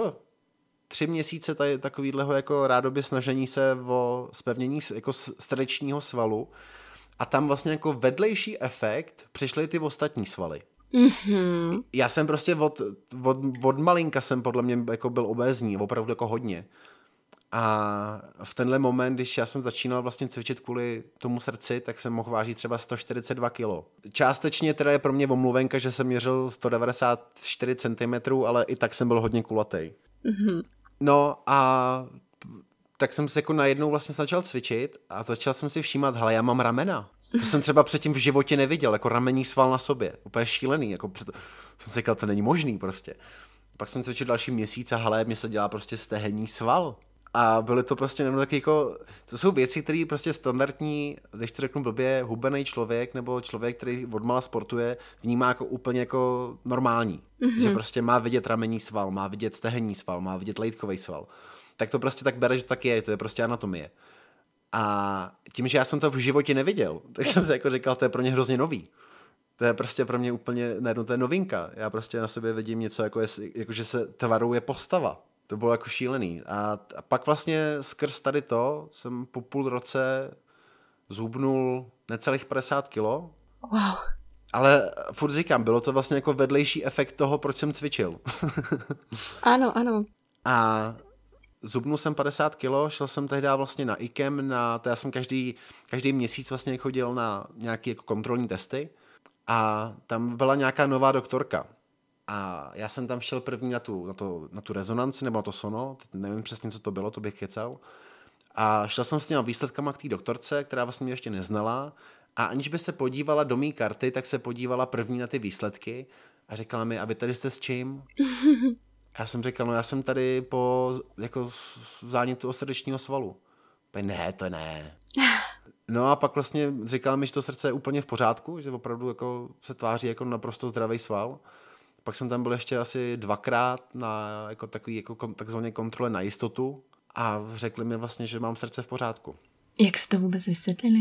tři měsíce tady, takovýhleho jako rádoby snažení se o spevnění jako středečního svalu a tam vlastně jako vedlejší efekt přišly ty ostatní svaly. Mm-hmm. Já jsem prostě od, od, od malinka jsem podle mě jako byl obézní, opravdu jako hodně. A v tenhle moment, když já jsem začínal vlastně cvičit kvůli tomu srdci, tak jsem mohl vážit třeba 142 kg. Částečně teda je pro mě omluvenka, že jsem měřil 194 cm, ale i tak jsem byl hodně kulatý. Mm-hmm. No a tak jsem se jako najednou vlastně začal cvičit a začal jsem si všímat, hele, já mám ramena. To jsem třeba předtím v životě neviděl, jako ramení sval na sobě. Úplně šílený, jako před... jsem si říkal, to není možný prostě. Pak jsem cvičil další měsíc a hele, mě se dělá prostě stehenní sval. A byly to prostě nebo taky jako, to jsou věci, které prostě standardní, když to řeknu blbě, hubený člověk nebo člověk, který odmala sportuje, vnímá jako úplně jako normální. Mm-hmm. Že prostě má vidět ramení sval, má vidět stehenní sval, má vidět lejtkový sval. Tak to prostě tak bere, že tak je, to je prostě anatomie. A tím, že já jsem to v životě neviděl, tak jsem si jako říkal, to je pro ně hrozně nový. To je prostě pro mě úplně, najednou to je novinka. Já prostě na sobě vidím něco, jako, je, jako že se tvaruje postava. To bylo jako šílený. A, a pak vlastně skrz tady to jsem po půl roce zhubnul necelých 50 kilo. Wow. Ale furt říkám, bylo to vlastně jako vedlejší efekt toho, proč jsem cvičil. ano, ano. A zubnul jsem 50 kilo, šel jsem tehdy vlastně na IKEM, na, to já jsem každý, každý měsíc vlastně chodil na nějaké jako kontrolní testy a tam byla nějaká nová doktorka. A já jsem tam šel první na tu, na, to, na tu rezonanci nebo na to sono, teď nevím přesně, co to bylo, to bych kecal. A šel jsem s těma výsledkama k té doktorce, která vlastně mě ještě neznala a aniž by se podívala do mý karty, tak se podívala první na ty výsledky a řekla mi, aby tady jste s čím? Já jsem říkal, no já jsem tady po jako zánětu srdečního svalu. Ne, to ne. No a pak vlastně říkal mi, že to srdce je úplně v pořádku, že opravdu jako se tváří jako naprosto zdravý sval. Pak jsem tam byl ještě asi dvakrát na jako takový jako takzvané kontrole na jistotu a řekli mi vlastně, že mám srdce v pořádku. Jak jste to vůbec vysvětlili?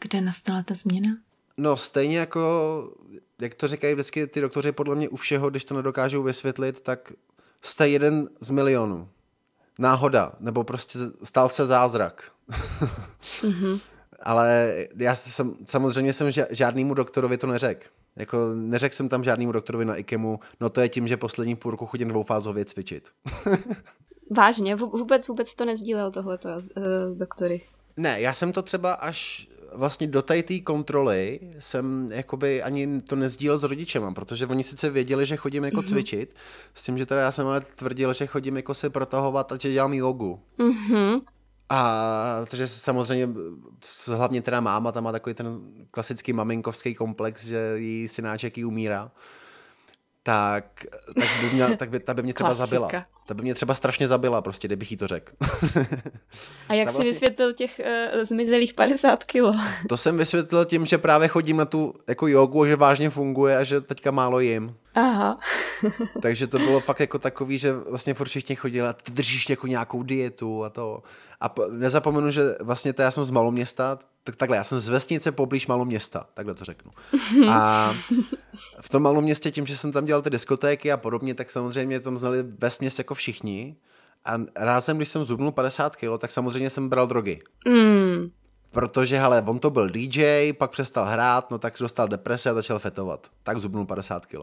Kde nastala ta změna? No stejně jako, jak to říkají vždycky ty doktoři, podle mě u všeho, když to nedokážou vysvětlit, tak jste jeden z milionů. Náhoda, nebo prostě stál se zázrak. mm-hmm. Ale já jsem, samozřejmě jsem žádnému doktorovi to neřekl. Jako neřekl jsem tam žádnému doktorovi na IKEMu, no to je tím, že poslední půl roku chodím dvoufázově cvičit. Vážně? Vůbec, vůbec to nezdílel tohleto s, eh, s doktory? Ne, já jsem to třeba až vlastně do té kontroly jsem jakoby ani to nezdílel s rodičema, protože oni sice věděli, že chodím jako mm-hmm. cvičit, s tím, že teda já jsem ale tvrdil, že chodím jako se protahovat a že dělám jogu. Mm-hmm. A takže samozřejmě, hlavně teda máma tam má takový ten klasický maminkovský komplex, že jí synáček jí umírá tak, tak, by, mě, tak by, ta by mě třeba Klasika. zabila. Ta by mě třeba strašně zabila, prostě, kdybych jí to řekl. A jak jsi vlastně... vysvětlil těch uh, zmizelých 50 kilo? To jsem vysvětlil tím, že právě chodím na tu jako jogu, že vážně funguje a že teďka málo jim. Aha. Takže to bylo fakt jako takový, že vlastně furt všichni chodili a ty držíš jako nějakou dietu a to. A nezapomenu, že vlastně to já jsem z maloměsta, tak takhle, já jsem z vesnice poblíž maloměsta, takhle to řeknu. A v tom malém městě tím, že jsem tam dělal ty diskotéky a podobně, tak samozřejmě tam znali ve městě jako všichni. A rázem, když jsem zubnul 50 kg, tak samozřejmě jsem bral drogy. Mm. Protože, hele, on to byl DJ, pak přestal hrát, no tak dostal deprese a začal fetovat. Tak zubnul 50 kg.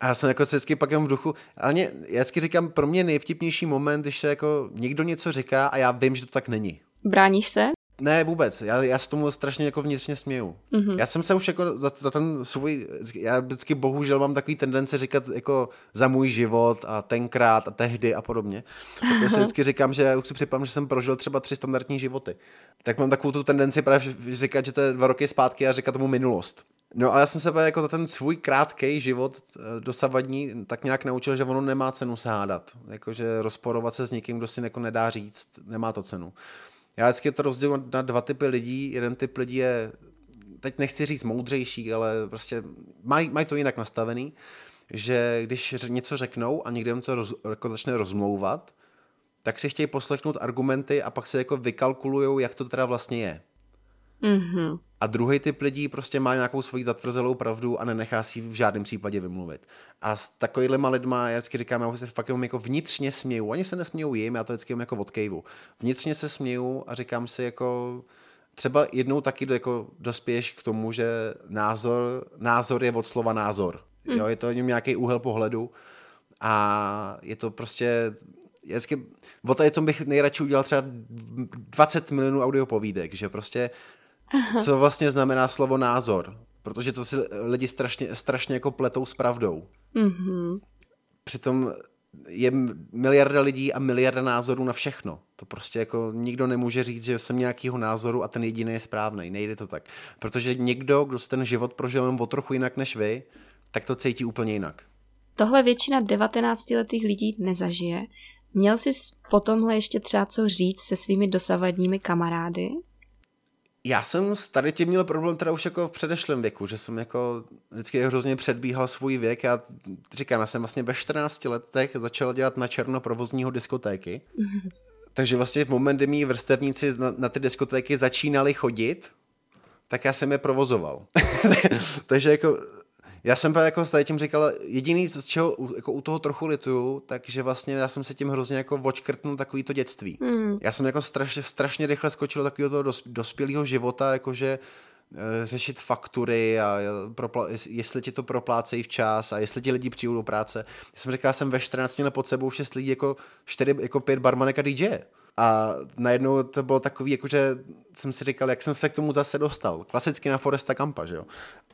A já jsem jako se vždycky pak jen v duchu, ale mě, já vždycky říkám, pro mě nejvtipnější moment, když se jako někdo něco říká a já vím, že to tak není. Bráníš se? Ne, vůbec. Já, já se tomu strašně jako vnitřně směju. Mm-hmm. Já jsem se už jako za, za ten svůj, já vždycky bohužel mám takový tendence říkat jako za můj život a tenkrát a tehdy a podobně. Protože si vždycky říkám, že já už si připomínám, že jsem prožil třeba tři standardní životy. Tak mám takovou tu tendenci právě říkat, že to je dva roky zpátky a říkat tomu minulost. No ale já jsem se jako za ten svůj krátký život eh, dosavadní tak nějak naučil, že ono nemá cenu se hádat. Jakože rozporovat se s někým, kdo si jako nedá říct, nemá to cenu. Já vždycky to rozdělu na dva typy lidí. Jeden typ lidí je, teď nechci říct moudřejší, ale prostě mají maj to jinak nastavený, že když něco řeknou a někde jim to roz, jako začne rozmlouvat, tak si chtějí poslechnout argumenty a pak se jako vykalkulujou, jak to teda vlastně je. Mm-hmm. A druhý typ lidí prostě má nějakou svoji zatvrzelou pravdu a nenechá si v žádném případě vymluvit. A s takovýhlema lidma, já vždycky říkám, já se fakt jako vnitřně směju. Ani se nesměju jim, já to vždycky jako od kejvu. Vnitřně se směju a říkám si jako, třeba jednou taky do, jako dospěješ k tomu, že názor, názor je od slova názor. Mm. Jo, je to nějaký úhel pohledu a je to prostě vždycky, o tady tom bych nejradši udělal třeba 20 milionů audiopovídek, že prostě Aha. co vlastně znamená slovo názor, protože to si lidi strašně, strašně jako pletou s pravdou. Mm-hmm. Přitom je miliarda lidí a miliarda názorů na všechno. To prostě jako nikdo nemůže říct, že jsem nějakýho názoru a ten jediný je správný. Nejde to tak. Protože někdo, kdo ten život prožil jenom o trochu jinak než vy, tak to cítí úplně jinak. Tohle většina 19-letých lidí nezažije Měl jsi po tomhle ještě třeba co říct se svými dosavadními kamarády? Já jsem s tady tím měl problém teda už jako v předešlém věku, že jsem jako vždycky hrozně předbíhal svůj věk. Já říkám, já jsem vlastně ve 14 letech začal dělat na černo provozního diskotéky. Mm-hmm. Takže vlastně v moment, kdy mý vrstevníci na, na ty diskotéky začínali chodit, tak já jsem je provozoval. Takže jako já jsem jako s tím říkal, jediný, z čeho jako u toho trochu lituju, takže vlastně já jsem se tím hrozně jako očkrtnul takový to dětství. Mm. Já jsem jako strašně, strašně rychle skočil do takového toho dospělého života, jakože e, řešit faktury a jestli ti to proplácejí včas a jestli ti lidi přijdou do práce. Já jsem říkal, jsem ve 14 měl pod sebou 6 lidí jako 4, jako 5 barmanek a DJ. A najednou to bylo takový, jakože jsem si říkal, jak jsem se k tomu zase dostal. Klasicky na Foresta Campa, že jo.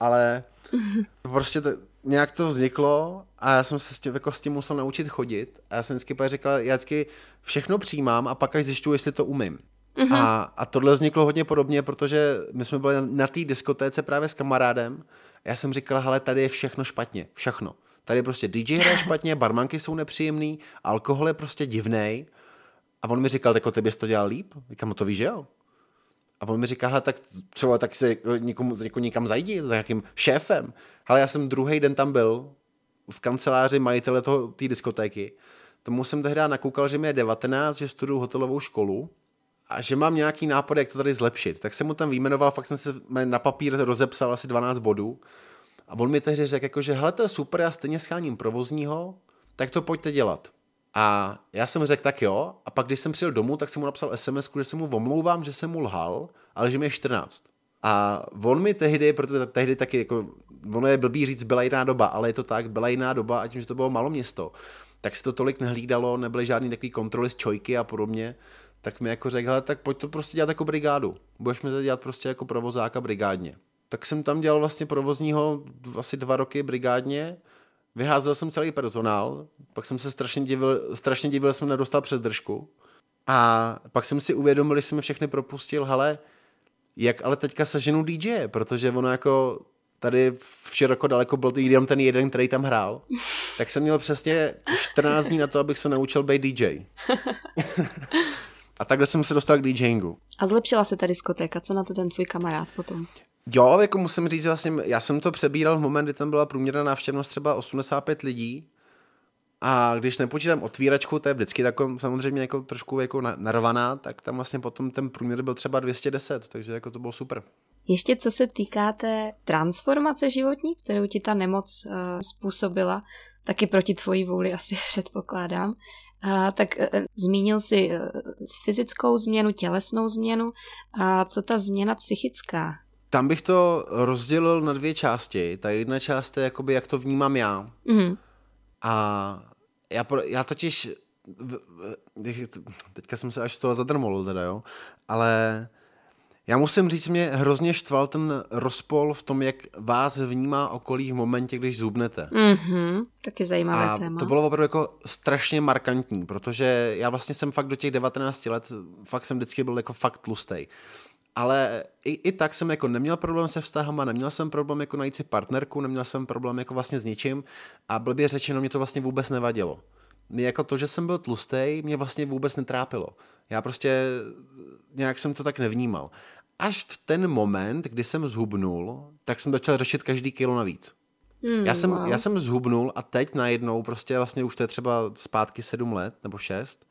Ale prostě to, nějak to vzniklo a já jsem se s tím, jako s tím musel naučit chodit. A já jsem vždycky říkal, já vždycky všechno přijímám a pak až zjišťuji, jestli to umím. Mm-hmm. A, a tohle vzniklo hodně podobně, protože my jsme byli na, na té diskotéce právě s kamarádem a já jsem říkal, hele, tady je všechno špatně, všechno. Tady prostě DJ hraje špatně, barmanky jsou nepříjemný, alkohol je prostě divný a on mi říkal, jako ty bys to dělal líp? Říkám, no to víš, že jo? A on mi říká, tak třeba tak se někomu, někomu někam zajdi, za nějakým šéfem. Ale já jsem druhý den tam byl v kanceláři majitele té diskotéky. Tomu jsem tehdy nakoukal, že mi je 19, že studuju hotelovou školu a že mám nějaký nápad, jak to tady zlepšit. Tak jsem mu tam vyjmenoval, fakt jsem se na papír rozepsal asi 12 bodů. A on mi tehdy řekl, jako, že hele, to je super, já stejně scháním provozního, tak to pojďte dělat. A já jsem řekl, tak jo. A pak, když jsem přijel domů, tak jsem mu napsal SMS, že se mu omlouvám, že jsem mu lhal, ale že mi je 14. A on mi tehdy, protože tehdy taky, jako, ono je blbý říct, byla jiná doba, ale je to tak, byla jiná doba a tím, že to bylo malo město, tak se to tolik nehlídalo, nebyly žádný takový kontroly z čojky a podobně, tak mi jako řekl, tak pojď to prostě dělat jako brigádu. Budeš mi to dělat prostě jako provozáka brigádně. Tak jsem tam dělal vlastně provozního asi dva roky brigádně, vyházel jsem celý personál, pak jsem se strašně divil, strašně divil, jsem nedostal přes držku. A pak jsem si uvědomil, že jsem všechny propustil, hele, jak ale teďka seženu DJ, protože ono jako tady v široko daleko byl jenom ten jeden, který tam hrál, tak jsem měl přesně 14 dní na to, abych se naučil být DJ. a takhle jsem se dostal k DJingu. A zlepšila se ta diskotéka, co na to ten tvůj kamarád potom? Jo, jako musím říct, vlastně, já jsem to přebíral v moment, kdy tam byla průměrná návštěvnost třeba 85 lidí a když nepočítám otvíračku, to je vždycky takový samozřejmě jako trošku jako narvaná, tak tam vlastně potom ten průměr byl třeba 210, takže jako to bylo super. Ještě co se týká té transformace životní, kterou ti ta nemoc uh, způsobila, taky proti tvojí vůli asi předpokládám, uh, tak uh, zmínil si uh, fyzickou změnu, tělesnou změnu a co ta změna psychická? Tam bych to rozdělil na dvě části. Ta jedna část je jakoby, jak to vnímám já. Mm. A já, já totiž, teďka jsem se až z toho zadrmol, teda, jo, ale já musím říct, mě hrozně štval ten rozpol v tom, jak vás vnímá okolí v momentě, když zubnete. Mm-hmm, taky zajímavé a téma. to bylo opravdu jako strašně markantní, protože já vlastně jsem fakt do těch 19 let, fakt jsem vždycky byl jako fakt tlustej ale i, i tak jsem jako neměl problém se vztahama, neměl jsem problém jako najít si partnerku, neměl jsem problém jako vlastně s ničím a blbě řečeno mě to vlastně vůbec nevadilo. Mě jako to, že jsem byl tlustý, mě vlastně vůbec netrápilo. Já prostě nějak jsem to tak nevnímal. Až v ten moment, kdy jsem zhubnul, tak jsem začal řešit každý kilo navíc. Hmm, já, jsem, wow. já jsem zhubnul a teď najednou, prostě vlastně už to je třeba zpátky sedm let nebo šest,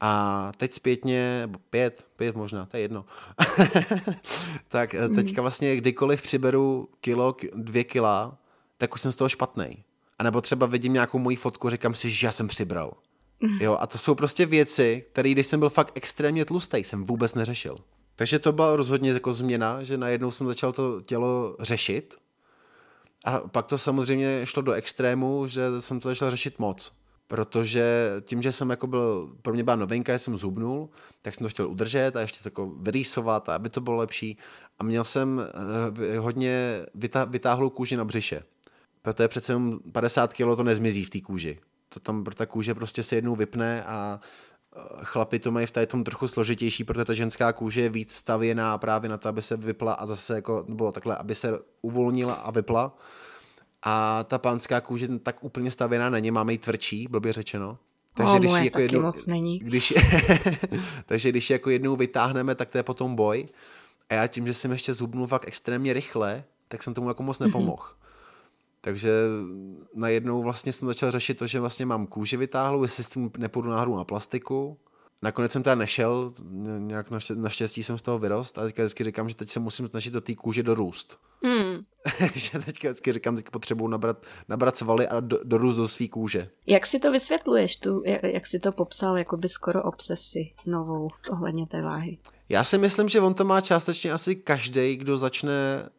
a teď zpětně, pět, pět možná, to je jedno. tak eh, teďka hmm. vlastně kdykoliv přiberu kilo, dvě kila, tak už jsem z toho špatný. A nebo třeba vidím nějakou moji fotku, říkám si, že já jsem přibral. Hmm. Jo, a to jsou prostě věci, které, když jsem byl fakt extrémně tlustý, jsem vůbec neřešil. Takže to byla rozhodně jako změna, že najednou jsem začal to tělo řešit. A pak to samozřejmě šlo do extrému, že jsem to začal řešit moc protože tím, že jsem jako byl, pro mě byla novinka, jsem zhubnul, tak jsem to chtěl udržet a ještě to jako vyrýsovat, aby to bylo lepší. A měl jsem uh, hodně vytá, vytáhlou kůži na břiše. Protože přece jenom 50 kg to nezmizí v té kůži. To tam, ta kůže prostě se jednou vypne a eh, chlapi to mají v tady tom trochu složitější, protože ta ženská kůže je víc stavěná právě na to, aby se vypla a zase jako, nebo takhle, aby se uvolnila a vypla a ta pánská kůže tak úplně stavěná není, máme ji tvrdší, blbě řečeno. Takže o, když jako jednou, moc není. Když, takže když jako jednou vytáhneme, tak to je potom boj. A já tím, že jsem ještě zhubnul fakt extrémně rychle, tak jsem tomu jako moc mhm. nepomohl. Mm-hmm. Takže najednou vlastně jsem začal řešit to, že vlastně mám kůži vytáhlou, jestli s tím nepůjdu náhodou na plastiku. Nakonec jsem teda nešel, nějak naštěstí jsem z toho vyrost a teďka vždycky říkám, že teď se musím snažit do té kůže dorůst. Mm. že teďka vždycky říkám, teď potřebuji nabrat, nabrat svaly a do, dorůst do své kůže. Jak si to vysvětluješ, tu, jak, jak si to popsal, jako by skoro obsesi novou ohledně té váhy? Já si myslím, že on to má částečně asi každý, kdo začne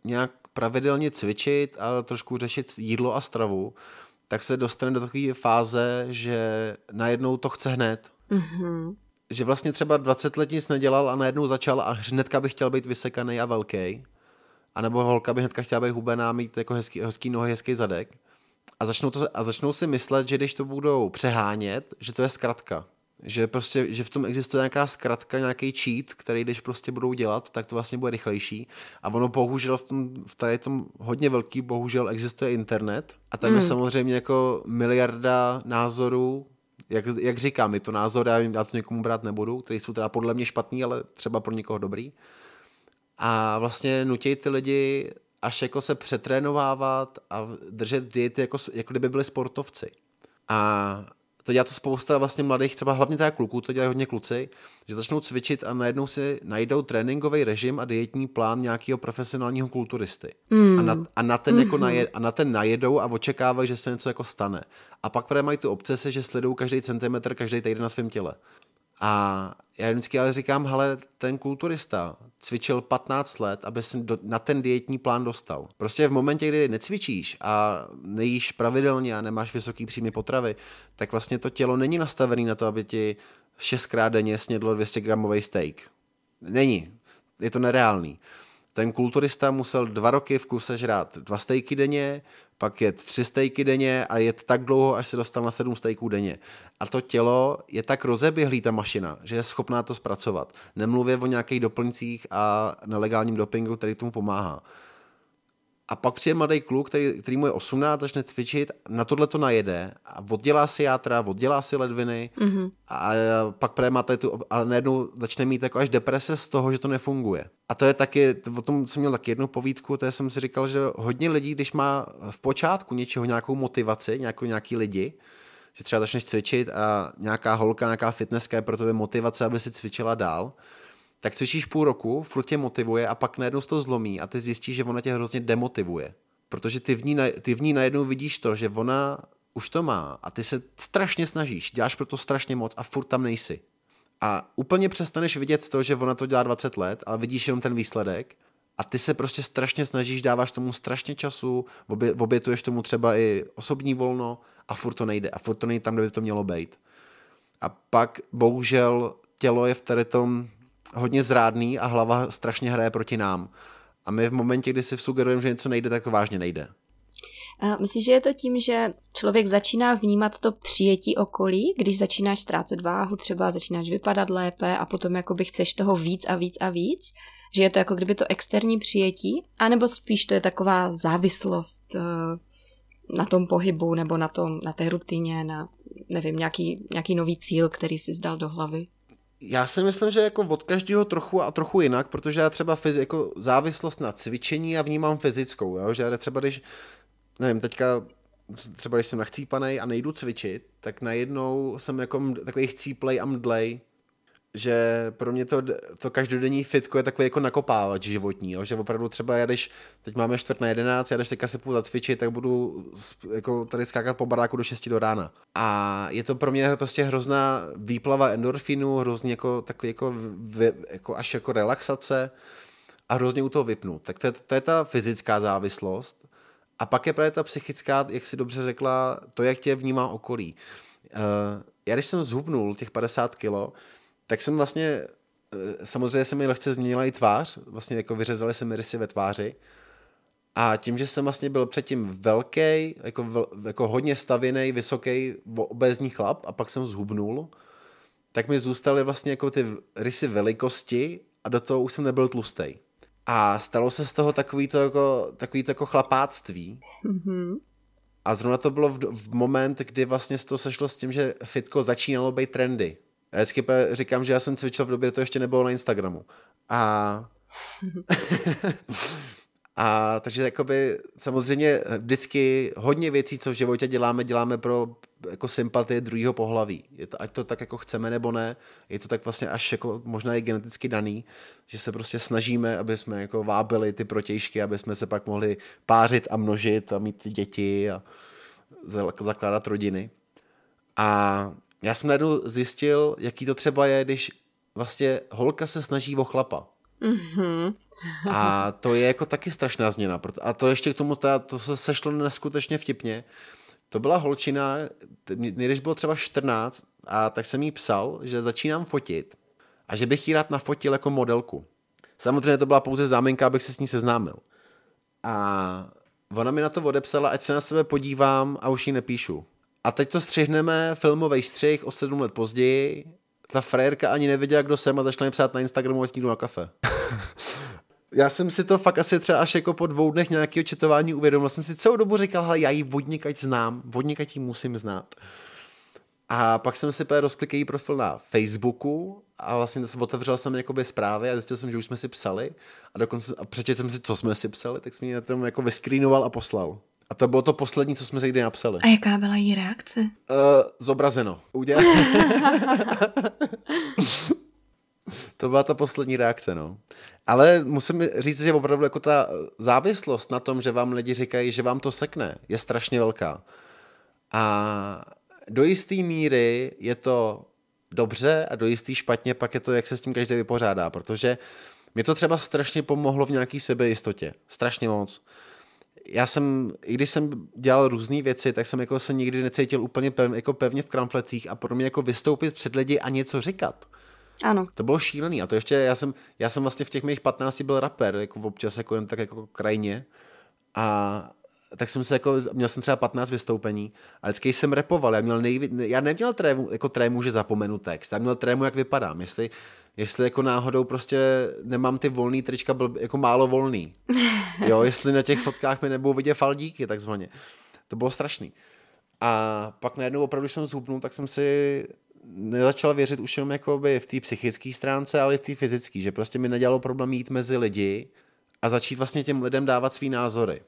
nějak pravidelně cvičit a trošku řešit jídlo a stravu, tak se dostane do takové fáze, že najednou to chce hned. Mm-hmm. Že vlastně třeba 20 let nic nedělal a najednou začal a hnedka by chtěl být vysekaný a velký. A nebo holka by hnedka chtěla být hubená, mít jako hezký, hezký nohy, hezký zadek. A začnou, to, a začnou si myslet, že když to budou přehánět, že to je zkratka že prostě, že v tom existuje nějaká zkratka, nějaký cheat, který když prostě budou dělat, tak to vlastně bude rychlejší. A ono bohužel v tom, v tady tom hodně velký, bohužel existuje internet a tam mm. je hmm. samozřejmě jako miliarda názorů, jak, jak říkám, je to názor, já, já to někomu brát nebudu, který jsou teda podle mě špatný, ale třeba pro někoho dobrý. A vlastně nutí ty lidi až jako se přetrénovávat a držet diety jako, jako kdyby byli sportovci. A to dělá to spousta vlastně mladých, třeba hlavně teda kluků, to dělají hodně kluci, že začnou cvičit a najednou si najdou tréninkový režim a dietní plán nějakého profesionálního kulturisty. Mm. A, na, a, na ten mm-hmm. jako najed, a na ten najedou a očekávají, že se něco jako stane. A pak právě mají tu obsese, že sledují každý centimetr, každý týden na svém těle. A já vždycky ale říkám, hele, ten kulturista cvičil 15 let, aby se do, na ten dietní plán dostal. Prostě v momentě, kdy necvičíš a nejíš pravidelně a nemáš vysoký příjmy potravy, tak vlastně to tělo není nastavené na to, aby ti šestkrát denně snědlo 200 gramový steak. Není. Je to nereálný. Ten kulturista musel dva roky v kuse žrát dva stejky denně, pak je tři stejky denně a je tak dlouho, až se dostal na sedm stejků denně. A to tělo je tak rozeběhlý, ta mašina, že je schopná to zpracovat. Nemluvě o nějakých doplňcích a nelegálním dopingu, který tomu pomáhá. A pak přijde mladý kluk, který, který mu je 18, začne cvičit, na tohle to najede a oddělá si játra, oddělá si ledviny mm-hmm. a pak právě má tu, a najednou začne mít jako až deprese z toho, že to nefunguje. A to je taky, o tom jsem měl taky jednu povídku, to jsem si říkal, že hodně lidí, když má v počátku něčeho nějakou motivaci, nějakou, nějaký lidi, že třeba začneš cvičit a nějaká holka, nějaká fitnesska je pro tebe motivace, aby si cvičila dál, tak cvičíš půl roku, furt tě motivuje a pak najednou to zlomí a ty zjistíš, že ona tě hrozně demotivuje. Protože ty v, ní, ty v ní najednou vidíš to, že ona už to má a ty se strašně snažíš, děláš pro to strašně moc a furt tam nejsi. A úplně přestaneš vidět to, že ona to dělá 20 let, ale vidíš jenom ten výsledek a ty se prostě strašně snažíš, dáváš tomu strašně času, obě, obětuješ tomu třeba i osobní volno a furt to nejde. A furt to nejde tam, kde by to mělo být. A pak bohužel tělo je v tady tom hodně zrádný a hlava strašně hraje proti nám. A my v momentě, kdy si sugerujeme, že něco nejde, tak to vážně nejde. Myslíš, že je to tím, že člověk začíná vnímat to přijetí okolí, když začínáš ztrácet váhu, třeba začínáš vypadat lépe a potom jakoby chceš toho víc a víc a víc? Že je to jako kdyby to externí přijetí? A nebo spíš to je taková závislost eh, na tom pohybu nebo na, tom, na té rutině, na nevím, nějaký, nějaký nový cíl, který si zdal do hlavy? Já si myslím, že jako od každého trochu a trochu jinak, protože já třeba fyzi, jako závislost na cvičení a vnímám fyzickou, jo? že třeba když, nevím, teďka třeba když jsem nachcípanej a nejdu cvičit, tak najednou jsem jako takový chcíplej a mdlej, že pro mě to, to každodenní fitko je takový jako nakopávač životní, jo? že opravdu třeba já když teď máme čtvrt na jedenáct, já když teďka si půjdu zacvičit, tak budu jako tady skákat po baráku do 6 do rána. A je to pro mě prostě hrozná výplava endorfinu, hrozně jako takový jako, jako až jako relaxace a hrozně u toho vypnu. Tak to je, to je ta fyzická závislost. A pak je právě ta psychická, jak si dobře řekla, to, jak tě vnímá okolí. Uh, já když jsem zhubnul těch 50 kilo, tak jsem vlastně, eh, samozřejmě se mi lehce změnila i tvář, vlastně jako vyřezali se mi rysy ve tváři a tím, že jsem vlastně byl předtím velký, jako, vel, jako hodně stavěný, vysoký, obézní chlap a pak jsem zhubnul, tak mi zůstaly vlastně jako ty rysy velikosti a do toho už jsem nebyl tlustý. A stalo se z toho takový to jako, takový to jako chlapáctví. Mm-hmm. A zrovna to bylo v, v moment, kdy vlastně to sešlo s tím, že fitko začínalo být trendy. Já vždycky říkám, že já jsem cvičil v době, to ještě nebylo na Instagramu. A A takže jakoby samozřejmě vždycky hodně věcí, co v životě děláme, děláme pro jako sympatie druhého pohlaví. Je to, ať to tak jako chceme nebo ne, je to tak vlastně až jako možná i geneticky daný, že se prostě snažíme, aby jsme jako vábili ty protějšky, aby jsme se pak mohli pářit a množit a mít děti a zakládat rodiny. A já jsem najednou zjistil, jaký to třeba je, když vlastně holka se snaží o chlapa. Mm-hmm. A to je jako taky strašná změna. A to ještě k tomu, to se sešlo neskutečně vtipně. To byla holčina, když bylo třeba 14, a tak jsem jí psal, že začínám fotit a že bych jí rád nafotil jako modelku. Samozřejmě to byla pouze záminka, abych se s ní seznámil. A ona mi na to odepsala, ať se na sebe podívám a už jí nepíšu. A teď to střihneme, filmový střih o sedm let později. Ta frajerka ani nevěděla, kdo jsem a začala mi psát na Instagramu, ať na kafe. já jsem si to fakt asi třeba až jako po dvou dnech nějakého četování uvědomil. Jsem si celou dobu říkal, hele, já ji vodnikať znám, vodnikať ji musím znát. A pak jsem si rozklikl její profil na Facebooku a vlastně otevřel jsem jakoby zprávy a zjistil jsem, že už jsme si psali a dokonce a přečetl jsem si, co jsme si psali, tak jsem ji na tom jako vyskrýnoval a poslal. A to bylo to poslední, co jsme si kdy napsali. A jaká byla její reakce? Uh, zobrazeno. Udělal... to byla ta poslední reakce, no. Ale musím říct, že opravdu jako ta závislost na tom, že vám lidi říkají, že vám to sekne, je strašně velká. A do jisté míry je to dobře a do jistý špatně, pak je to, jak se s tím každý vypořádá, protože mě to třeba strašně pomohlo v nějaký sebejistotě. Strašně moc. Já jsem, i když jsem dělal různé věci, tak jsem jako se nikdy necítil úplně pevně, jako pevně v kramflecích a pro mě jako vystoupit před lidi a něco říkat. Ano. To bylo šílený a to ještě, já jsem, já jsem vlastně v těch mých 15 byl rapper, jako občas jako jen tak jako krajně. A tak jsem se jako, měl jsem třeba 15 vystoupení a vždycky jsem repoval, já, měl nejví, já neměl trému, jako trému, že zapomenu text, já měl trému, jak vypadám, jestli, jestli jako náhodou prostě nemám ty volný trička, byl jako málo volný, jo, jestli na těch fotkách mi nebudou vidět faldíky, takzvaně. To bylo strašný. A pak najednou opravdu, jsem zhubnul, tak jsem si nezačal věřit už jenom jakoby v té psychické stránce, ale i v té fyzické, že prostě mi nedělalo problém jít mezi lidi a začít vlastně těm lidem dávat svý názory.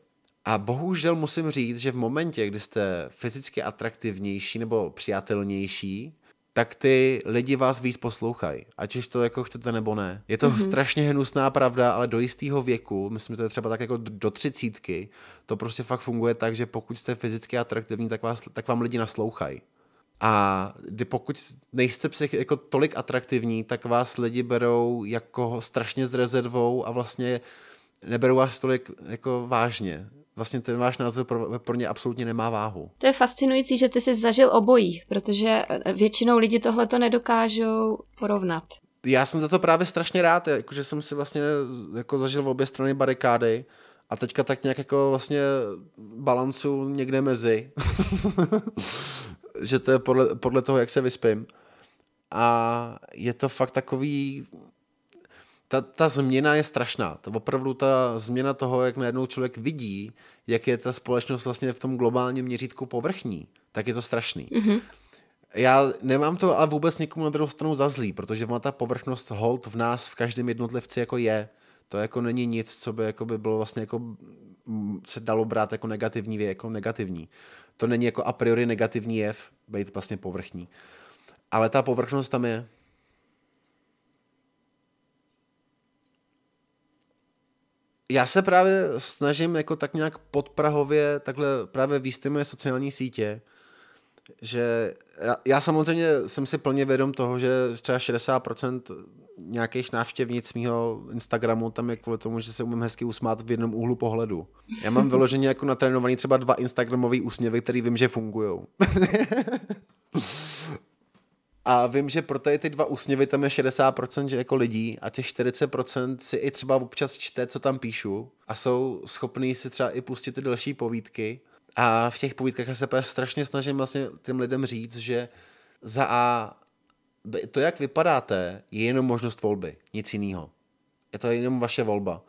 A bohužel musím říct, že v momentě, kdy jste fyzicky atraktivnější nebo přijatelnější, tak ty lidi vás víc poslouchají, ať už to jako chcete nebo ne. Je to mm-hmm. strašně hnusná pravda, ale do jistého věku, myslím, že to je třeba tak jako do třicítky, to prostě fakt funguje tak, že pokud jste fyzicky atraktivní, tak, vás, tak vám lidi naslouchají. A kdy pokud nejste psych, jako tolik atraktivní, tak vás lidi berou jako strašně s rezervou a vlastně neberou vás tolik jako vážně. Vlastně ten váš názor pro, pro ně absolutně nemá váhu. To je fascinující, že ty jsi zažil obojí, protože většinou lidi tohle to nedokážou porovnat. Já jsem za to právě strašně rád, že jsem si vlastně jako zažil v obě strany barikády a teďka tak nějak jako vlastně balancu někde mezi. že to je podle, podle toho, jak se vyspím. A je to fakt takový... Ta, ta změna je strašná. To opravdu ta změna toho, jak najednou člověk vidí, jak je ta společnost vlastně v tom globálním měřítku povrchní, tak je to strašný. Mm-hmm. Já nemám to ale vůbec někomu na druhou stranu za zlý, protože ona ta povrchnost hold v nás, v každém jednotlivci jako je. To jako není nic, co by, jako by bylo vlastně jako se dalo brát jako negativní, jako negativní to není jako a priori negativní jev, být vlastně povrchní. Ale ta povrchnost tam je. Já se právě snažím jako tak nějak podprahově takhle právě výst moje sociální sítě, že já, já samozřejmě jsem si plně vědom toho, že třeba 60% nějakých návštěvnic mýho Instagramu tam je kvůli tomu, že se umím hezky usmát v jednom úhlu pohledu. Já mám vyloženě jako natrénovaný třeba dva Instagramový úsměvy, který vím, že fungují. A vím, že pro ty dva úsměvy tam je 60% že jako lidí a těch 40% si i třeba občas čte, co tam píšu a jsou schopní si třeba i pustit ty další povídky. A v těch povídkách se strašně snažím vlastně těm lidem říct, že za A to, jak vypadáte, je jenom možnost volby, nic jiného. Je to jenom vaše volba.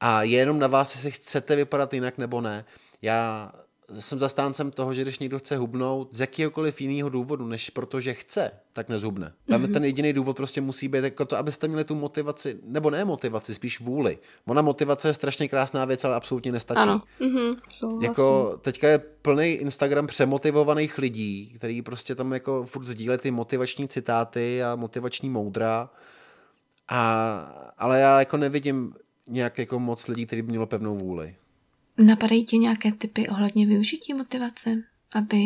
A je jenom na vás, jestli chcete vypadat jinak nebo ne. Já jsem zastáncem toho, že když někdo chce hubnout z jakéhokoliv jiného důvodu, než protože chce, tak nezhubne. Tam mm-hmm. ten jediný důvod prostě musí být jako to, abyste měli tu motivaci, nebo ne motivaci, spíš vůli. Ona motivace je strašně krásná věc, ale absolutně nestačí. Ano. Mm-hmm. Jako teďka je plný Instagram přemotivovaných lidí, který prostě tam jako furt sdílí ty motivační citáty a motivační moudra. A, ale já jako nevidím nějak jako moc lidí, který by mělo pevnou vůli. Napadají ti nějaké typy ohledně využití motivace, aby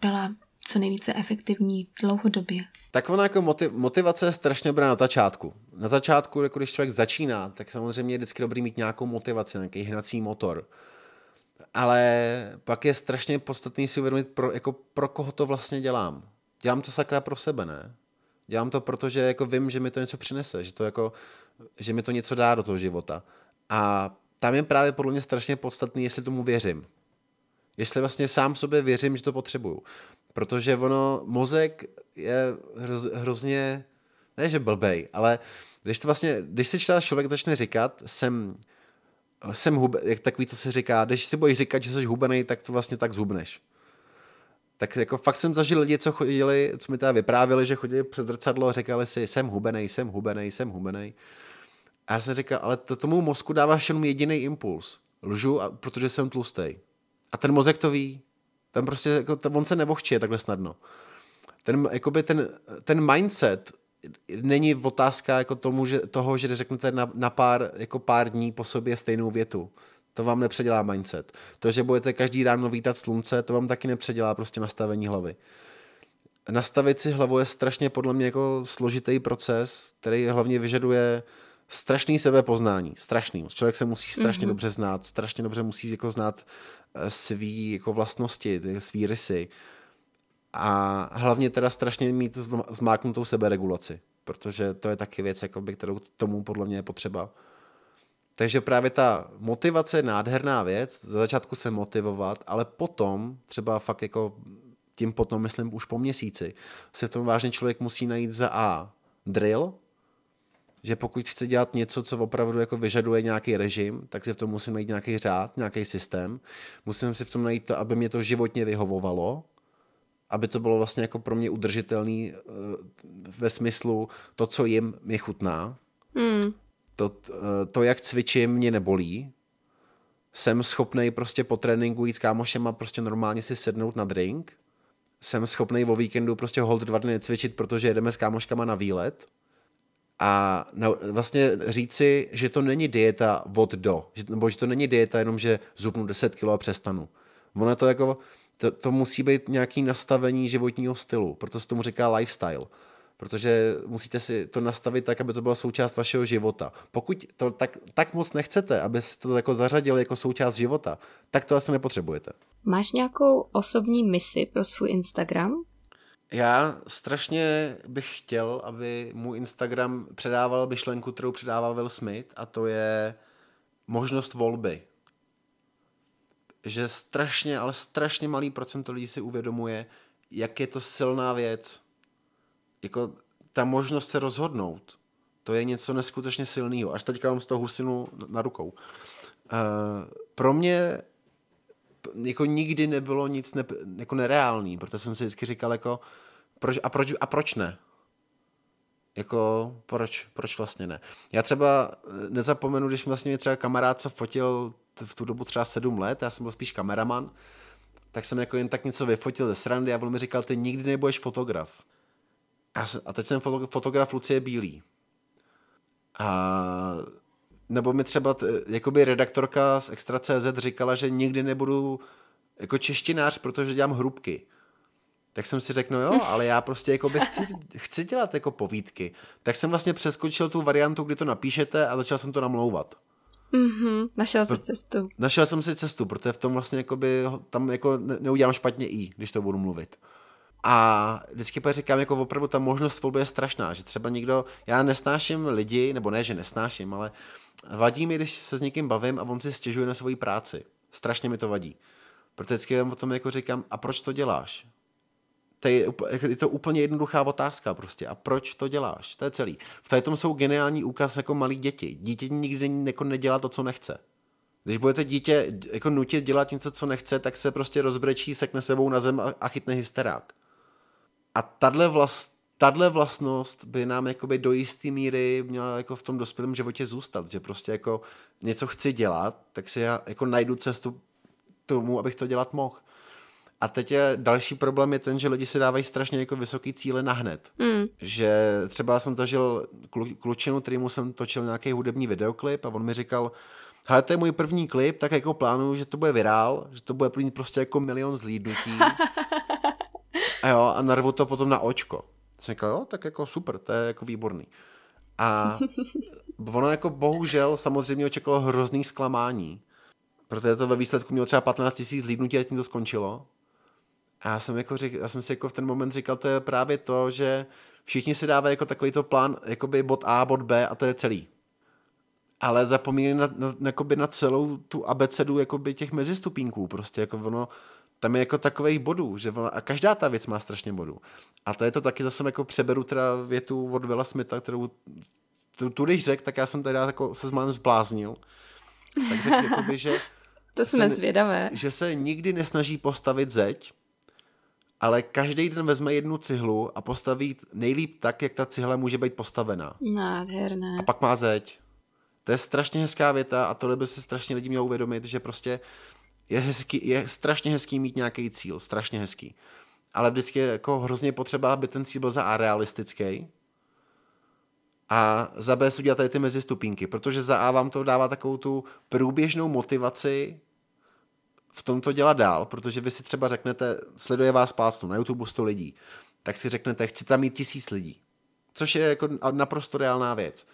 byla co nejvíce efektivní dlouhodobě? Tak ona jako motiv, motivace je strašně dobrá na začátku. Na začátku, jako když člověk začíná, tak samozřejmě je vždycky dobrý mít nějakou motivaci, nějaký hnací motor. Ale pak je strašně podstatný si uvědomit, pro, jako pro koho to vlastně dělám. Dělám to sakra pro sebe, ne? Dělám to, protože jako vím, že mi to něco přinese, že, to jako, že mi to něco dá do toho života. A tam je právě podle mě strašně podstatný, jestli tomu věřím. Jestli vlastně sám sobě věřím, že to potřebuju. Protože ono, mozek je hroz, hrozně, ne že blbej, ale když to vlastně, když si člověk začne říkat, jsem, jsem hube, jak takový to se říká, když si bojíš říkat, že jsi hubený, tak to vlastně tak zhubneš. Tak jako fakt jsem zažil lidi, co chodili, co mi teda vyprávěli, že chodili před zrcadlo a říkali si, jsem hubený, jsem hubený, jsem hubený. A já jsem říkal, ale to tomu mozku dáváš jenom jediný impuls. Lžu, a, protože jsem tlustý. A ten mozek to ví. Tam prostě, jako, on se nevohčí takhle snadno. Ten, jakoby ten, ten mindset není otázka jako tomu, že, toho, že řeknete na, na pár, jako pár dní po sobě stejnou větu. To vám nepředělá mindset. To, že budete každý ráno vítat slunce, to vám taky nepředělá prostě nastavení hlavy. Nastavit si hlavu je strašně podle mě jako složitý proces, který hlavně vyžaduje strašný sebepoznání, strašný. Člověk se musí strašně mm-hmm. dobře znát, strašně dobře musí jako znát eh, svý jako vlastnosti, svý rysy. A hlavně teda strašně mít zmáknutou seberegulaci, protože to je taky věc, jakoby, kterou tomu podle mě je potřeba. Takže právě ta motivace je nádherná věc, za začátku se motivovat, ale potom, třeba fakt jako tím potom, myslím, už po měsíci, se v tom vážně člověk musí najít za A drill, že pokud chci dělat něco, co opravdu jako vyžaduje nějaký režim, tak si v tom musím najít nějaký řád, nějaký systém. Musím si v tom najít to, aby mě to životně vyhovovalo, aby to bylo vlastně jako pro mě udržitelný eh, ve smyslu to, co jim mi chutná. Mm. To, eh, to, jak cvičím, mě nebolí. Jsem schopný prostě po tréninku jít s kámošem a prostě normálně si sednout na drink. Jsem schopný o víkendu prostě hold dva dny cvičit, protože jedeme s kámoškama na výlet a na, vlastně říci, že to není dieta od do, že, nebo že to není dieta jenom, že zubnu 10 kg a přestanu. Ono to jako, to, to musí být nějaký nastavení životního stylu, proto se tomu říká lifestyle. Protože musíte si to nastavit tak, aby to byla součást vašeho života. Pokud to tak, tak moc nechcete, abyste to jako zařadili jako součást života, tak to asi nepotřebujete. Máš nějakou osobní misi pro svůj Instagram? Já strašně bych chtěl, aby můj Instagram předával myšlenku, kterou předával Will Smith, a to je možnost volby. Že strašně, ale strašně malý procento lidí si uvědomuje, jak je to silná věc. Jako ta možnost se rozhodnout, to je něco neskutečně silného. Až teďka mám z toho husinu na rukou. Uh, pro mě jako nikdy nebylo nic ne, jako nereálný, protože jsem si vždycky říkal jako proč, a, proč, a proč ne? Jako proč, proč vlastně ne? Já třeba eh, nezapomenu, když vlastně mě třeba kamarád, co fotil v tu dobu třeba sedm let, já jsem byl spíš kameraman, tak jsem jako jen tak něco vyfotil ze srandy a on mi říkal, ty nikdy nebudeš fotograf. A, a teď jsem fotograf Lucie Bílý. A nebo mi třeba t, jakoby redaktorka z Extra.cz říkala, že nikdy nebudu jako češtinář, protože dělám hrubky. Tak jsem si řekl, no jo, ale já prostě jako bych chci, chci dělat jako povídky. Tak jsem vlastně přeskočil tu variantu, kdy to napíšete a začal jsem to namlouvat. Mm-hmm, našel jsi cestu. Našel jsem si cestu, protože v tom vlastně jakoby, tam jako neudělám špatně i, když to budu mluvit. A vždycky říkám, jako opravdu ta možnost volby je strašná, že třeba někdo, já nesnáším lidi, nebo ne, že nesnáším, ale vadí mi, když se s někým bavím a on si stěžuje na svoji práci. Strašně mi to vadí. Protože vždycky o tom jako říkám, a proč to děláš? To je, je to úplně jednoduchá otázka prostě. A proč to děláš? To je celý. V tom jsou geniální úkaz jako malí děti. Dítě nikdy jako nedělá to, co nechce. Když budete dítě jako nutit dělat něco, co nechce, tak se prostě rozbrečí, sekne sebou na zem a, a chytne hysterák. A tahle vlast, tahle vlastnost by nám jakoby do jisté míry měla jako v tom dospělém životě zůstat, že prostě jako něco chci dělat, tak si já jako najdu cestu tomu, abych to dělat mohl. A teď je další problém je ten, že lidi si dávají strašně jako vysoký cíle na hned. Mm. Že třeba jsem zažil klučinu, kterýmu jsem točil nějaký hudební videoklip a on mi říkal, hele, to je můj první klip, tak jako plánuju, že to bude virál, že to bude plnit prostě jako milion zlídnutí. a jo, a narvu to potom na očko. Jsem říkal, jo, tak jako super, to je jako výborný. A ono jako bohužel samozřejmě očekalo hrozný zklamání, protože to ve výsledku mělo třeba 15 tisíc zlídnutí a tím to skončilo. A já jsem, jako řek, já jsem si jako v ten moment říkal, to je právě to, že všichni si dávají jako takový to plán, jakoby bod A, bod B a to je celý. Ale zapomínají na, na, na, na celou tu abecedu jakoby těch mezistupínků. Prostě jako ono, tam je jako takových bodů, že a každá ta věc má strašně bodů. A to je to taky zase jako přeberu teda větu od Vila Smitha, kterou tu, tu když řek, tak já jsem teda jako se s málem zbláznil. Tak řekl jakoby, že to jsme se, zvědavé. Že se nikdy nesnaží postavit zeď, ale každý den vezme jednu cihlu a postaví nejlíp tak, jak ta cihla může být postavená. Nádherné. A pak má zeď. To je strašně hezká věta a tohle by se strašně lidi mělo uvědomit, že prostě je, hezký, je strašně hezký mít nějaký cíl, strašně hezký. Ale vždycky je jako hrozně potřeba, aby ten cíl byl za A realistický a za B si udělat tady ty mezistupínky, protože za A vám to dává takovou tu průběžnou motivaci v tom to dělat dál, protože vy si třeba řeknete, sleduje vás pásnu, na YouTube 100 lidí, tak si řeknete, chci tam mít tisíc lidí. Což je jako naprosto reálná věc.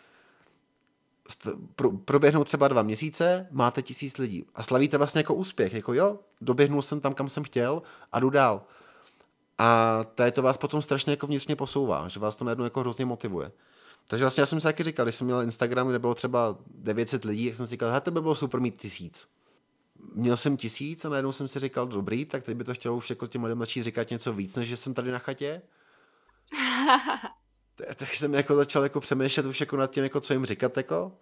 Proběhnou třeba dva měsíce, máte tisíc lidí a slavíte vlastně jako úspěch, jako jo, doběhnul jsem tam, kam jsem chtěl a jdu dál. A tady to vás potom strašně jako vnitřně posouvá, že vás to najednou jako hrozně motivuje. Takže vlastně já jsem si taky říkal, když jsem měl Instagram, kde bylo třeba 900 lidí, jak jsem si říkal, to by bylo super mít tisíc měl jsem tisíc a najednou jsem si říkal, dobrý, tak teď by to chtělo už jako těm lidem začít říkat něco víc, než že jsem tady na chatě. tak jsem jako začal jako přemýšlet už jako nad tím, jako co jim říkat, jako.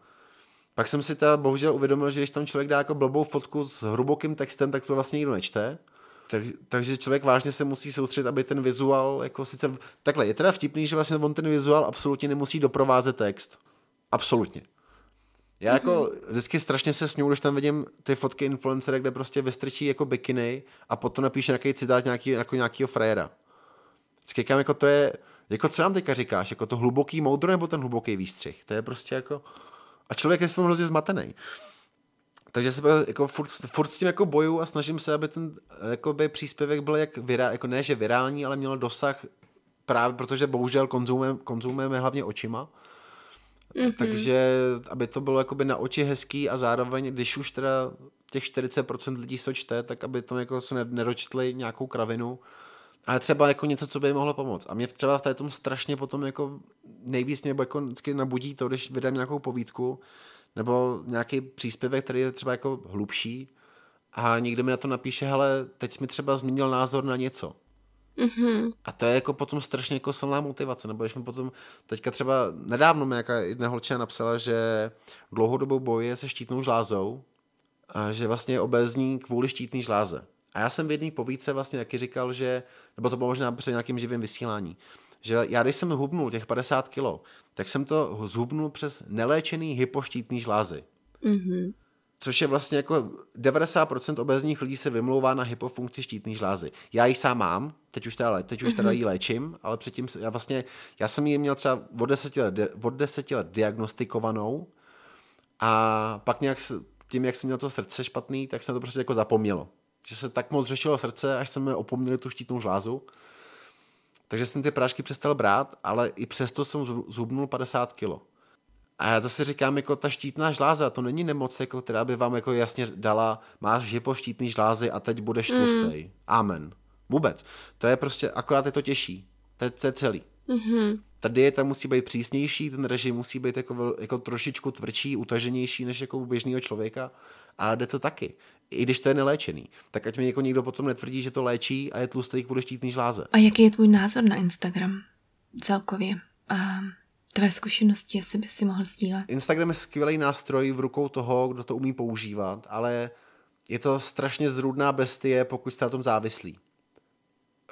Pak jsem si teda bohužel uvědomil, že když tam člověk dá jako blbou fotku s hlubokým textem, tak to vlastně nikdo nečte. Tak, takže člověk vážně se musí soustředit, aby ten vizuál, jako sice, takhle, je teda vtipný, že vlastně on ten vizuál absolutně nemusí doprovázet text. Absolutně. Já jako vždycky strašně se směju, když tam vidím ty fotky influencera, kde prostě vystrčí jako bikiny a potom napíše nějaký citát nějaký, jako nějakýho frajera. Vždycky říkám, jako to je, jako co nám teďka říkáš, jako to hluboký moudro nebo ten hluboký výstřih? To je prostě jako, a člověk je s tím hrozně zmatený. Takže se jako furt, furt, s tím jako boju a snažím se, aby ten by příspěvek byl jak virá, jako ne, že virální, ale měl dosah právě protože bohužel konzumujeme, konzumujeme hlavně očima Mm-hmm. Takže aby to bylo jakoby na oči hezký a zároveň, když už teda těch 40% lidí se čte, tak aby tam jako se nedočetli nějakou kravinu, ale třeba jako něco, co by jim mohlo pomoct. A mě třeba v tom strašně potom jako nejvíc nebo jako vždycky nabudí to, když vydám nějakou povídku nebo nějaký příspěvek, který je třeba jako hlubší a někdo mi na to napíše, hele, teď jsi mi třeba změnil názor na něco. Mm-hmm. A to je jako potom strašně jako silná motivace, nebo když mi potom, teďka třeba nedávno mi jaká jedna holčina napsala, že dlouhodobou boje se štítnou žlázou a že vlastně je obézní kvůli štítný žláze. A já jsem v jedné povídce vlastně taky říkal, že, nebo to bylo možná při nějakým živým vysílání, že já když jsem hubnul těch 50 kilo, tak jsem to zhubnul přes neléčený hypoštítný žlázy. Mm-hmm což je vlastně jako 90% obezních lidí se vymlouvá na hypofunkci štítné žlázy. Já ji sám mám, teď už teda, teď už teda mhm. ji léčím, ale předtím já vlastně, já jsem ji měl třeba od deseti let, od deseti let diagnostikovanou a pak nějak tím, jak jsem měl to srdce špatný, tak jsem to prostě jako zapomnělo. Že se tak moc řešilo srdce, až jsme opomněli tu štítnou žlázu. Takže jsem ty prášky přestal brát, ale i přesto jsem zhubnul 50 kilo. A já zase říkám, jako ta štítná žláza, to není nemoc, jako, která by vám jako jasně dala, máš hypoštítný žlázy a teď budeš mm. tlustý. Amen. Vůbec. To je prostě, akorát je to těžší. To je, to je celý. Mm-hmm. Ta dieta musí být přísnější, ten režim musí být jako, jako trošičku tvrdší, utaženější než jako u běžného člověka, ale jde to taky. I když to je neléčený. Tak ať mi jako někdo potom netvrdí, že to léčí a je tlustý kvůli štítný žláze. A jaký je tvůj názor na Instagram celkově? Uh, tvé zkušenosti, jestli by si mohl sdílet. Instagram je skvělý nástroj v rukou toho, kdo to umí používat, ale je to strašně zrůdná bestie, pokud jste na tom závislí.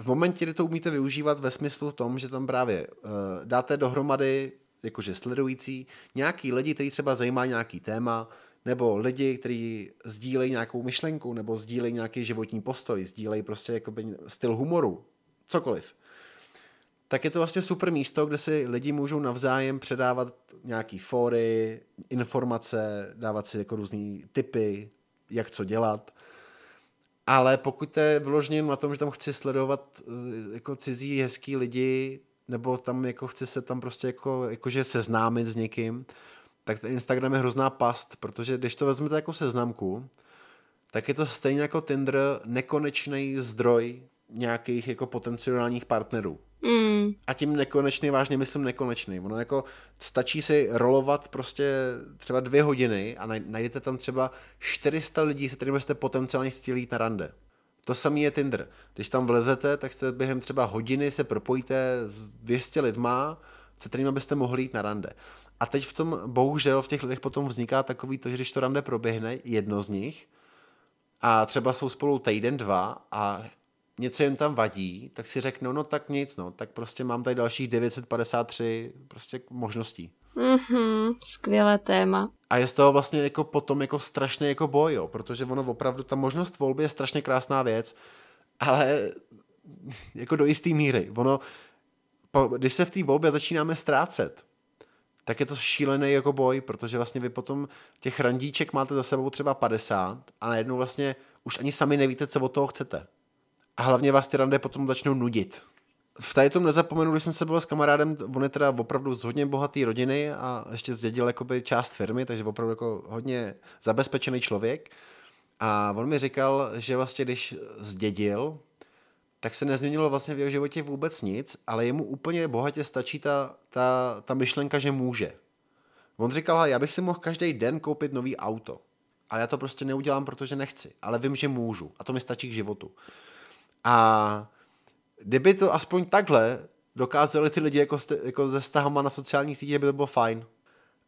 V momentě, kdy to umíte využívat ve smyslu tom, že tam právě uh, dáte dohromady, jakože sledující, nějaký lidi, který třeba zajímá nějaký téma, nebo lidi, kteří sdílejí nějakou myšlenku, nebo sdílejí nějaký životní postoj, sdílejí prostě jakoby styl humoru, cokoliv tak je to vlastně super místo, kde si lidi můžou navzájem předávat nějaký fóry, informace, dávat si jako různý typy, jak co dělat. Ale pokud je vyloženě na tom, že tam chci sledovat eh, jako cizí hezký lidi, nebo tam jako chci se tam prostě jako, jakože seznámit s někým, tak ten Instagram je hrozná past, protože když to vezmete jako seznamku, tak je to stejně jako Tinder nekonečný zdroj nějakých jako potenciálních partnerů. Mm. A tím nekonečný vážně myslím nekonečný. Ono jako stačí si rolovat prostě třeba dvě hodiny a najdete tam třeba 400 lidí, se kterými jste potenciálně chtěli jít na rande. To samé je Tinder. Když tam vlezete, tak jste během třeba hodiny se propojíte s 200 lidma, se kterými byste mohli jít na rande. A teď v tom, bohužel, v těch lidech potom vzniká takový to, že když to rande proběhne, jedno z nich, a třeba jsou spolu týden, dva a něco jim tam vadí, tak si řeknou, no tak nic, no, tak prostě mám tady dalších 953 prostě možností. Mhm, skvělé téma. A je z toho vlastně jako potom jako strašný jako boj, jo, protože ono opravdu, ta možnost volby je strašně krásná věc, ale jako do jisté míry. Ono, po, když se v té volbě začínáme ztrácet, tak je to šílený jako boj, protože vlastně vy potom těch randíček máte za sebou třeba 50 a najednou vlastně už ani sami nevíte, co od toho chcete. A hlavně vás ty rande potom začnou nudit. V tady tom nezapomenu, když jsem se byl s kamarádem, on je teda opravdu z hodně bohaté rodiny a ještě zdědil jakoby část firmy, takže opravdu jako hodně zabezpečený člověk. A on mi říkal, že vlastně když zdědil, tak se nezměnilo vlastně v jeho životě vůbec nic, ale jemu úplně bohatě stačí ta, ta, ta myšlenka, že může. On říkal, já bych si mohl každý den koupit nový auto, ale já to prostě neudělám, protože nechci, ale vím, že můžu a to mi stačí k životu. A kdyby to aspoň takhle dokázali ty lidi jako, jako ze vztahama na sociální sítě, by to bylo fajn.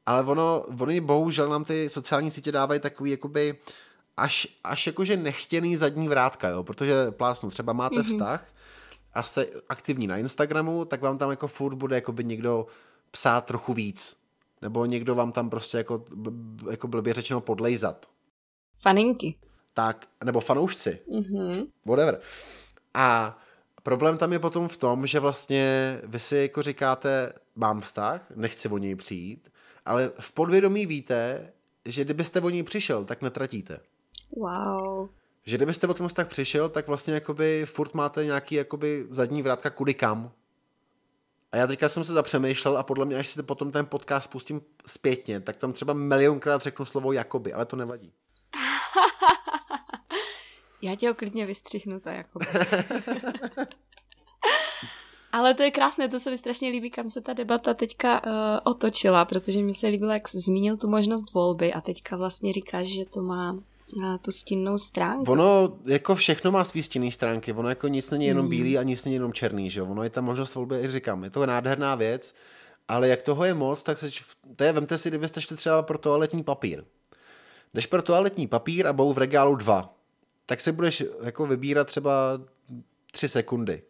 Ale ono, oni bohužel nám ty sociální sítě dávají takový jakoby až, až jakože nechtěný zadní vrátka, jo? protože plásnu, třeba máte mm-hmm. vztah a jste aktivní na Instagramu, tak vám tam jako furt bude jakoby někdo psát trochu víc. Nebo někdo vám tam prostě jako, jako blbě řečeno podlejzat. Faninky. Tak, nebo fanoušci. Mm-hmm. Whatever. A problém tam je potom v tom, že vlastně vy si jako říkáte, mám vztah, nechci o něj přijít, ale v podvědomí víte, že kdybyste o něj přišel, tak netratíte. Wow. Že kdybyste o tom vztah přišel, tak vlastně jakoby furt máte nějaký jakoby zadní vrátka kudy kam. A já teďka jsem se zapřemýšlel a podle mě, až si potom ten podcast pustím zpětně, tak tam třeba milionkrát řeknu slovo jakoby, ale to nevadí. Já tě ho klidně vystřihnu, to jako. Ale to je krásné, to se mi strašně líbí, kam se ta debata teďka uh, otočila, protože mi se líbilo, jak zmínil tu možnost volby a teďka vlastně říkáš, že to má na tu stinnou stránku. Ono jako všechno má svý stinný stránky, ono jako nic není jenom hmm. bílý a nic není jenom černý, že ono je ta možnost volby, jak říkám, je to nádherná věc, ale jak toho je moc, tak se, to je, vemte si, kdybyste šli třeba pro toaletní papír. Jdeš pro toaletní papír a budou v regálu dva tak si budeš jako vybírat třeba tři sekundy.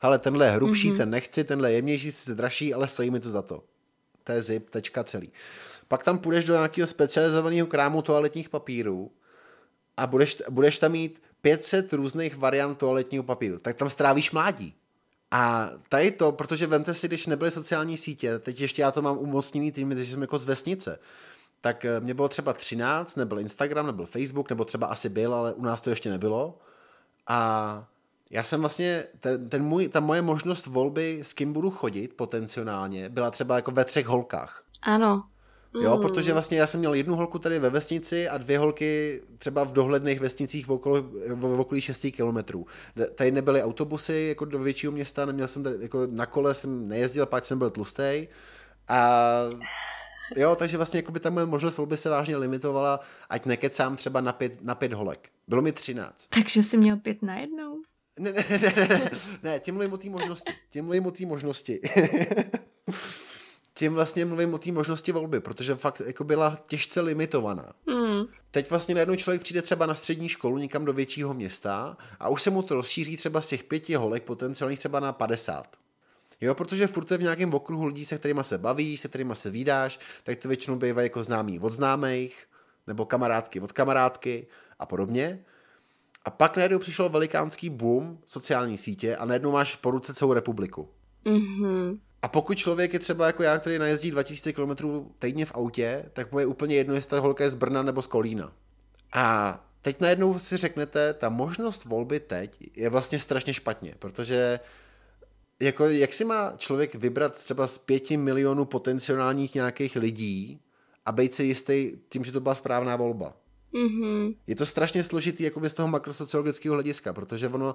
Ale tenhle je hrubší, mm-hmm. ten nechci, tenhle je jemnější, se dražší, ale stojí mi to za to. To je zip, tečka celý. Pak tam půjdeš do nějakého specializovaného krámu toaletních papírů a budeš, budeš tam mít 500 různých variant toaletního papíru. Tak tam strávíš mládí. A tady to, protože vemte si, když nebyly sociální sítě, teď ještě já to mám umocněný tím, že jsem jako z vesnice, tak eh, mě bylo třeba 13, nebyl Instagram, nebyl Facebook, nebo třeba asi byl, ale u nás to ještě nebylo. A já jsem vlastně, ten, ten můj, ta moje možnost volby, s kým budu chodit potenciálně, byla třeba jako ve třech holkách. Ano. Jo, mm. protože vlastně já jsem měl jednu holku tady ve vesnici a dvě holky třeba v dohledných vesnicích v, okolo, v okolí 6 kilometrů. Tady nebyly autobusy jako do většího města, neměl jsem tady, jako na kole jsem nejezdil, pak jsem byl tlustý. A Jo, takže vlastně jako by ta moje možnost volby se vážně limitovala, ať nekecám třeba na pět, na pět holek. Bylo mi třináct. Takže jsi měl pět na jednou? Ne, ne, ne, ne, ne, tím mluvím o té možnosti. Tím mluvím o té možnosti. tím vlastně mluvím o té možnosti volby, protože fakt jako byla těžce limitovaná. Hmm. Teď vlastně najednou člověk přijde třeba na střední školu někam do většího města a už se mu to rozšíří třeba z těch pěti holek potenciálních třeba na 50. Jo, protože furt je v nějakém okruhu lidí, se kterými se bavíš, se kterými se výdáš, tak to většinou bývá jako známý od známých, nebo kamarádky od kamarádky a podobně. A pak najednou přišel velikánský boom sociální sítě a najednou máš po ruce celou republiku. Mm-hmm. A pokud člověk je třeba jako já, který najezdí 2000 km týdně v autě, tak mu je úplně jedno, jestli ta holka je z Brna nebo z Kolína. A teď najednou si řeknete, ta možnost volby teď je vlastně strašně špatně, protože jako, jak si má člověk vybrat třeba z pěti milionů potenciálních nějakých lidí a být si jistý tím, že to byla správná volba. Mm-hmm. Je to strašně složitý jakoby z toho makrosociologického hlediska, protože ono,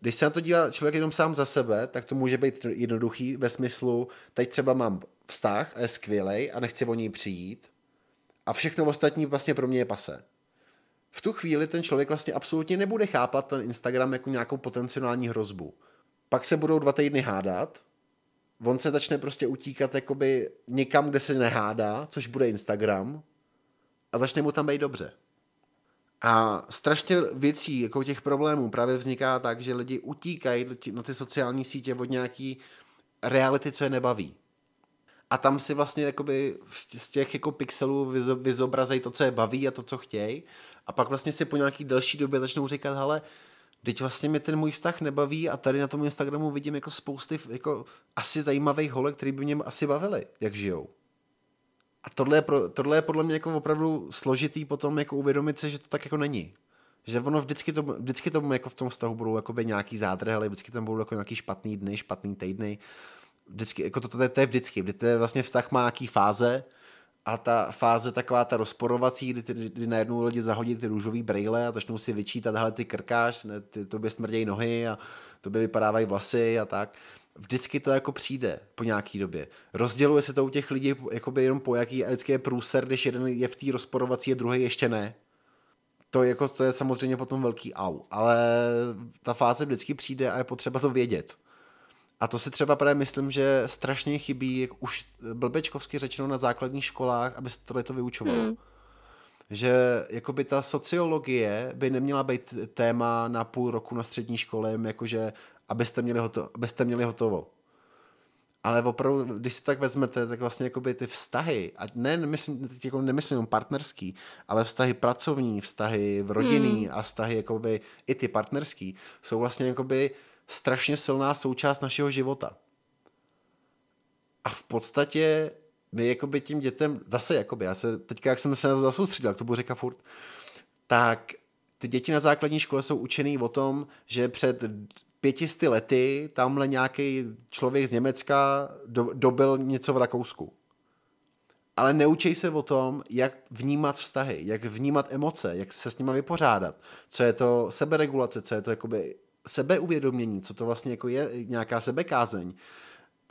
když se na to dívá člověk jenom sám za sebe, tak to může být jednoduchý ve smyslu, teď třeba mám vztah a je skvělej a nechci o něj přijít a všechno ostatní vlastně pro mě je pase. V tu chvíli ten člověk vlastně absolutně nebude chápat ten Instagram jako nějakou potenciální hrozbu. Pak se budou dva týdny hádat, on se začne prostě utíkat jakoby někam, kde se nehádá, což bude Instagram a začne mu tam být dobře. A strašně věcí, jako těch problémů, právě vzniká tak, že lidi utíkají na ty sociální sítě od nějaký reality, co je nebaví. A tam si vlastně jakoby z těch jako pixelů vyzobrazejí to, co je baví a to, co chtějí. A pak vlastně si po nějaký delší době začnou říkat, hele, teď vlastně mi ten můj vztah nebaví a tady na tom Instagramu vidím jako spousty jako asi zajímavých holek, který by mě asi bavili, jak žijou. A tohle je, pro, tohle je podle mě jako opravdu složitý potom jako uvědomit se, že to tak jako není. Že ono vždycky to, vždycky to jako v tom vztahu budou jakoby nějaký zádrhy, ale vždycky tam budou jako nějaký špatný dny, špatný týdny. Vždycky, jako to, to, to, to je vždycky. To je vlastně vztah má nějaký fáze a ta fáze taková ta rozporovací, kdy, ty, kdy najednou lidi zahodí ty růžový brejle a začnou si vyčítat, hele ty krkáš, ne, ty, to by smrdějí nohy a to by vypadávají vlasy a tak vždycky to jako přijde po nějaký době. Rozděluje se to u těch lidí jakoby jenom po jaký a vždycky je průser, když jeden je v té rozporovací a druhý ještě ne. To, jako, to je samozřejmě potom velký au, ale ta fáze vždycky přijde a je potřeba to vědět. A to si třeba právě myslím, že strašně chybí, jak už blbečkovsky řečeno na základních školách, aby se tohle to vyučovalo. Hmm. Že jakoby ta sociologie by neměla být téma na půl roku na střední škole, jakože abyste měli, hoto, abyste měli hotovo. Ale opravdu, když si tak vezmete, tak vlastně jakoby ty vztahy, a ne, nemyslím, jako nemyslím partnerský, ale vztahy pracovní, vztahy v rodinný hmm. a vztahy jakoby i ty partnerský, jsou vlastně jakoby strašně silná součást našeho života. A v podstatě my jakoby tím dětem, zase jakoby, já se, teďka jak jsem se na to zasoustředil, jak to budu říkat furt, tak ty děti na základní škole jsou učený o tom, že před pětisty lety tamhle nějaký člověk z Německa do, dobil něco v Rakousku. Ale neučej se o tom, jak vnímat vztahy, jak vnímat emoce, jak se s nimi vypořádat, co je to seberegulace, co je to jakoby sebeuvědomění, co to vlastně jako je nějaká sebekázeň.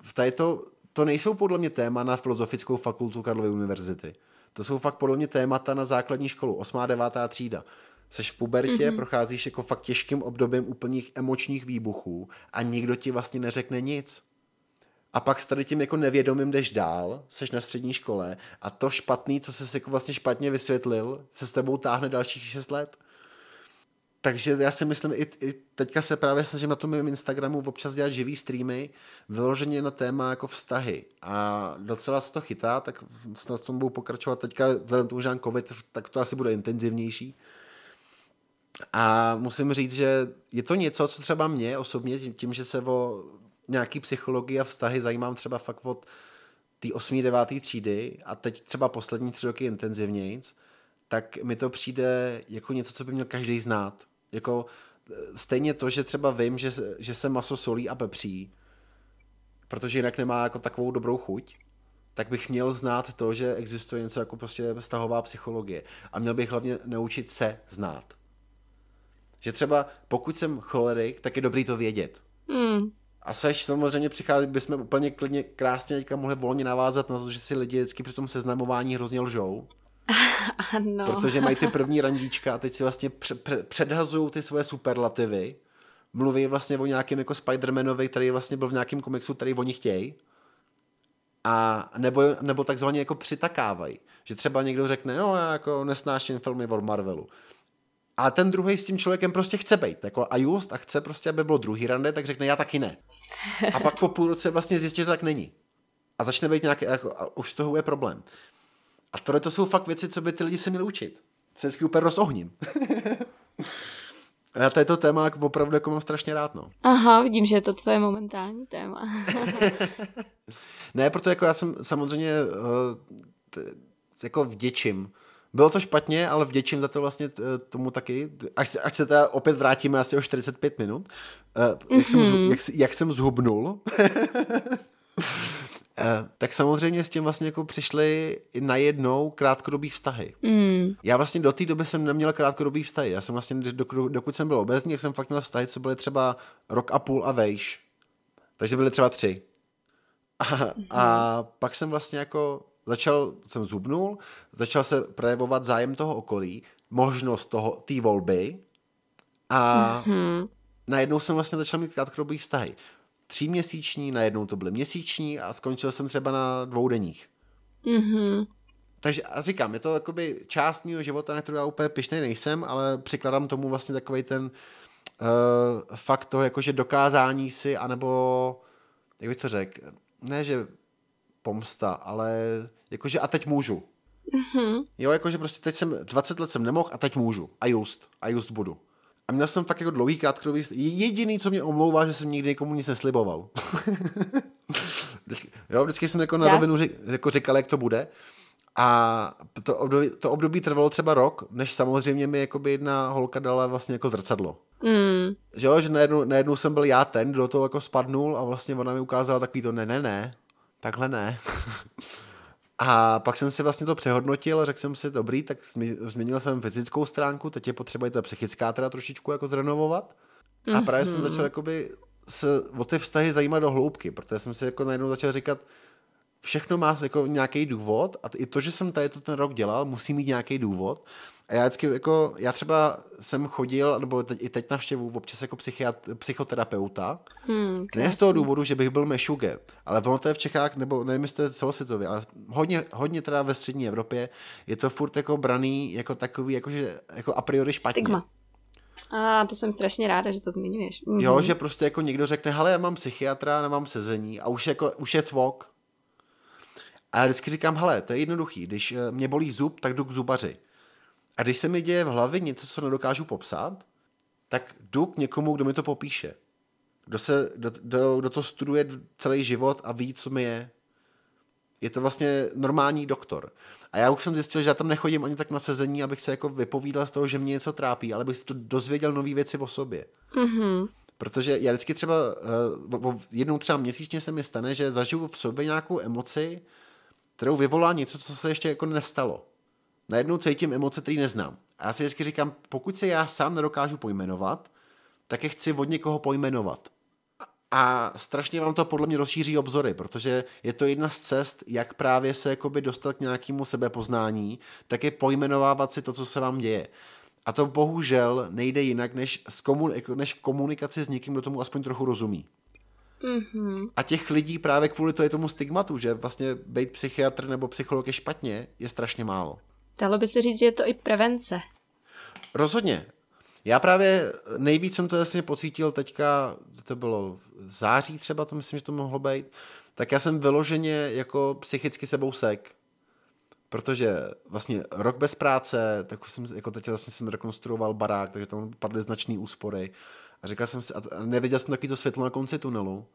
V této, to nejsou podle mě téma na filozofickou fakultu Karlovy univerzity. To jsou fakt podle mě témata na základní školu, 8. a 9. třída. Seš v pubertě, mm-hmm. procházíš jako fakt těžkým obdobím úplných emočních výbuchů a nikdo ti vlastně neřekne nic. A pak s tady tím jako nevědomým jdeš dál, seš na střední škole a to špatný, co jsi jako vlastně špatně vysvětlil, se s tebou táhne dalších 6 let. Takže já si myslím, i, i teďka se právě snažím na tom mém Instagramu občas dělat živý streamy, vyloženě na téma jako vztahy. A docela se to chytá, tak snad tom budu pokračovat. Teďka, vzhledem tomu, že covid, tak to asi bude intenzivnější. A musím říct, že je to něco, co třeba mě osobně, tím, že se o nějaký psychologii a vztahy zajímám třeba fakt od té 8. 9. třídy a teď třeba poslední tři roky intenzivnějc, tak mi to přijde jako něco, co by měl každý znát. Jako e, stejně to, že třeba vím, že, že se maso solí a pepří, protože jinak nemá jako takovou dobrou chuť, tak bych měl znát to, že existuje něco jako prostě vztahová psychologie. A měl bych hlavně naučit se znát. Že třeba pokud jsem cholerik, tak je dobrý to vědět. Hmm. A seš samozřejmě přichází, bychom úplně klidně krásně teďka mohli volně navázat na to, že si lidi vždycky při tom seznamování hrozně lžou. Ano. Protože mají ty první randíčka a teď si vlastně předhazují ty svoje superlativy. Mluví vlastně o nějakém jako Spider-Manovi, který vlastně byl v nějakém komiksu, který oni chtějí. A nebo, nebo takzvaně jako přitakávají. Že třeba někdo řekne, no já jako nesnáším filmy od Marvelu. A ten druhý s tím člověkem prostě chce být. Jako a just a chce prostě, aby bylo druhý rande, tak řekne, já taky ne. A pak po půl roce vlastně zjistí, že to tak není. A začne být nějaký, jako, a už z toho je problém. A tohle to jsou fakt věci, co by ty lidi se měli učit. Se vždycky úplně rozohním. Já této téma opravdu jako mám strašně rád, no. Aha, vidím, že je to tvoje momentální téma. ne, proto jako já jsem samozřejmě t, jako vděčím. Bylo to špatně, ale vděčím za to vlastně tomu taky. Až, až se teda opět vrátíme asi o 45 minut. Uh, jak, mm-hmm. jsem, jak, jak jsem zhubnul. Eh, tak samozřejmě s tím vlastně jako přišly i najednou krátkodobý vztahy. Mm. Já vlastně do té doby jsem neměl krátkodobý vztahy. Já jsem vlastně, dokud, dokud jsem byl obezní, jsem fakt měl vztahy, co byly třeba rok a půl a vejš. Takže byly třeba tři. A, mm. a pak jsem vlastně jako začal, jsem zubnul, začal se projevovat zájem toho okolí, možnost toho, té volby a mm-hmm. najednou jsem vlastně začal mít krátkodobý vztahy tříměsíční, najednou to byly měsíční a skončil jsem třeba na dvoudenních. Mm-hmm. Takže a říkám, je to jakoby část mého života, na kterou já úplně pišnej nejsem, ale přikladám tomu vlastně takový ten uh, fakt toho, jakože dokázání si, anebo, jak bych to řekl, ne, že pomsta, ale jakože a teď můžu. Mm-hmm. Jo, jakože prostě teď jsem, 20 let jsem nemohl a teď můžu. A just. A just budu. A měl jsem fakt jako dlouhý krátkodobý... Jediný, co mě omlouvá, že jsem nikdy nikomu nic nesliboval. vždycky, jo, vždycky jsem jako na rovinu řek, jako říkal, jak to bude. A to období, to období trvalo třeba rok, než samozřejmě mi jakoby jedna holka dala vlastně jako zrcadlo. Mm. Že jo, že najednou, najednou jsem byl já ten, kdo to jako spadnul a vlastně ona mi ukázala takový to ne, ne, ne, takhle ne. A pak jsem si vlastně to přehodnotil a řekl jsem si, dobrý, tak změnil jsem fyzickou stránku, teď je potřeba i ta psychická teda trošičku jako zrenovovat. Mm-hmm. A mhm. právě jsem začal jakoby se o ty vztahy zajímat do hloubky, protože jsem si jako najednou začal říkat, všechno má jako nějaký důvod a i to, že jsem tady to ten rok dělal, musí mít nějaký důvod. A já vždycky jako, já třeba jsem chodil, nebo teď, i teď navštěvu občas jako psychiat, psychoterapeuta. Hmm, ne z toho důvodu, že bych byl mešuge, ale ono to je v Čechách, nebo nevím, jestli celosvětově, ale hodně, hodně teda ve střední Evropě je to furt jako braný jako takový, jakože, jako a priori špatně. Stigma. A to jsem strašně ráda, že to zmiňuješ. Mhm. Jo, že prostě jako někdo řekne, hele, já mám psychiatra, nemám sezení a už, jako, už je cvok. A já vždycky říkám, hele, to je jednoduchý, když eh, mě bolí zub, tak jdu k zubaři. A když se mi děje v hlavě něco, co nedokážu popsat, tak jdu k někomu, kdo mi to popíše. Kdo, se, kdo, kdo, kdo to studuje celý život a ví, co mi je. Je to vlastně normální doktor. A já už jsem zjistil, že já tam nechodím ani tak na sezení, abych se jako vypovídal z toho, že mě něco trápí, ale abych si to dozvěděl nové věci o sobě. Mm-hmm. Protože já vždycky třeba, uh, jednou třeba měsíčně se mi stane, že zažiju v sobě nějakou emoci, kterou vyvolá něco, co se ještě jako nestalo najednou cítím emoce, které neznám. A já si vždycky říkám, pokud se já sám nedokážu pojmenovat, tak je chci od někoho pojmenovat. A strašně vám to podle mě rozšíří obzory, protože je to jedna z cest, jak právě se jakoby dostat k nějakému sebepoznání, tak je pojmenovávat si to, co se vám děje. A to bohužel nejde jinak, než, komun- jako než v komunikaci s někým, kdo tomu aspoň trochu rozumí. Mm-hmm. A těch lidí právě kvůli to je tomu stigmatu, že vlastně být psychiatr nebo psycholog je špatně, je strašně málo. Dalo by se říct, že je to i prevence. Rozhodně. Já právě nejvíc jsem to vlastně pocítil teďka, to bylo v září třeba, to myslím, že to mohlo být, tak já jsem vyloženě jako psychicky sebou sek. Protože vlastně rok bez práce, tak už jsem, jako teď vlastně jsem rekonstruoval barák, takže tam padly značné úspory. A říkal jsem si, a neviděl jsem taky to světlo na konci tunelu.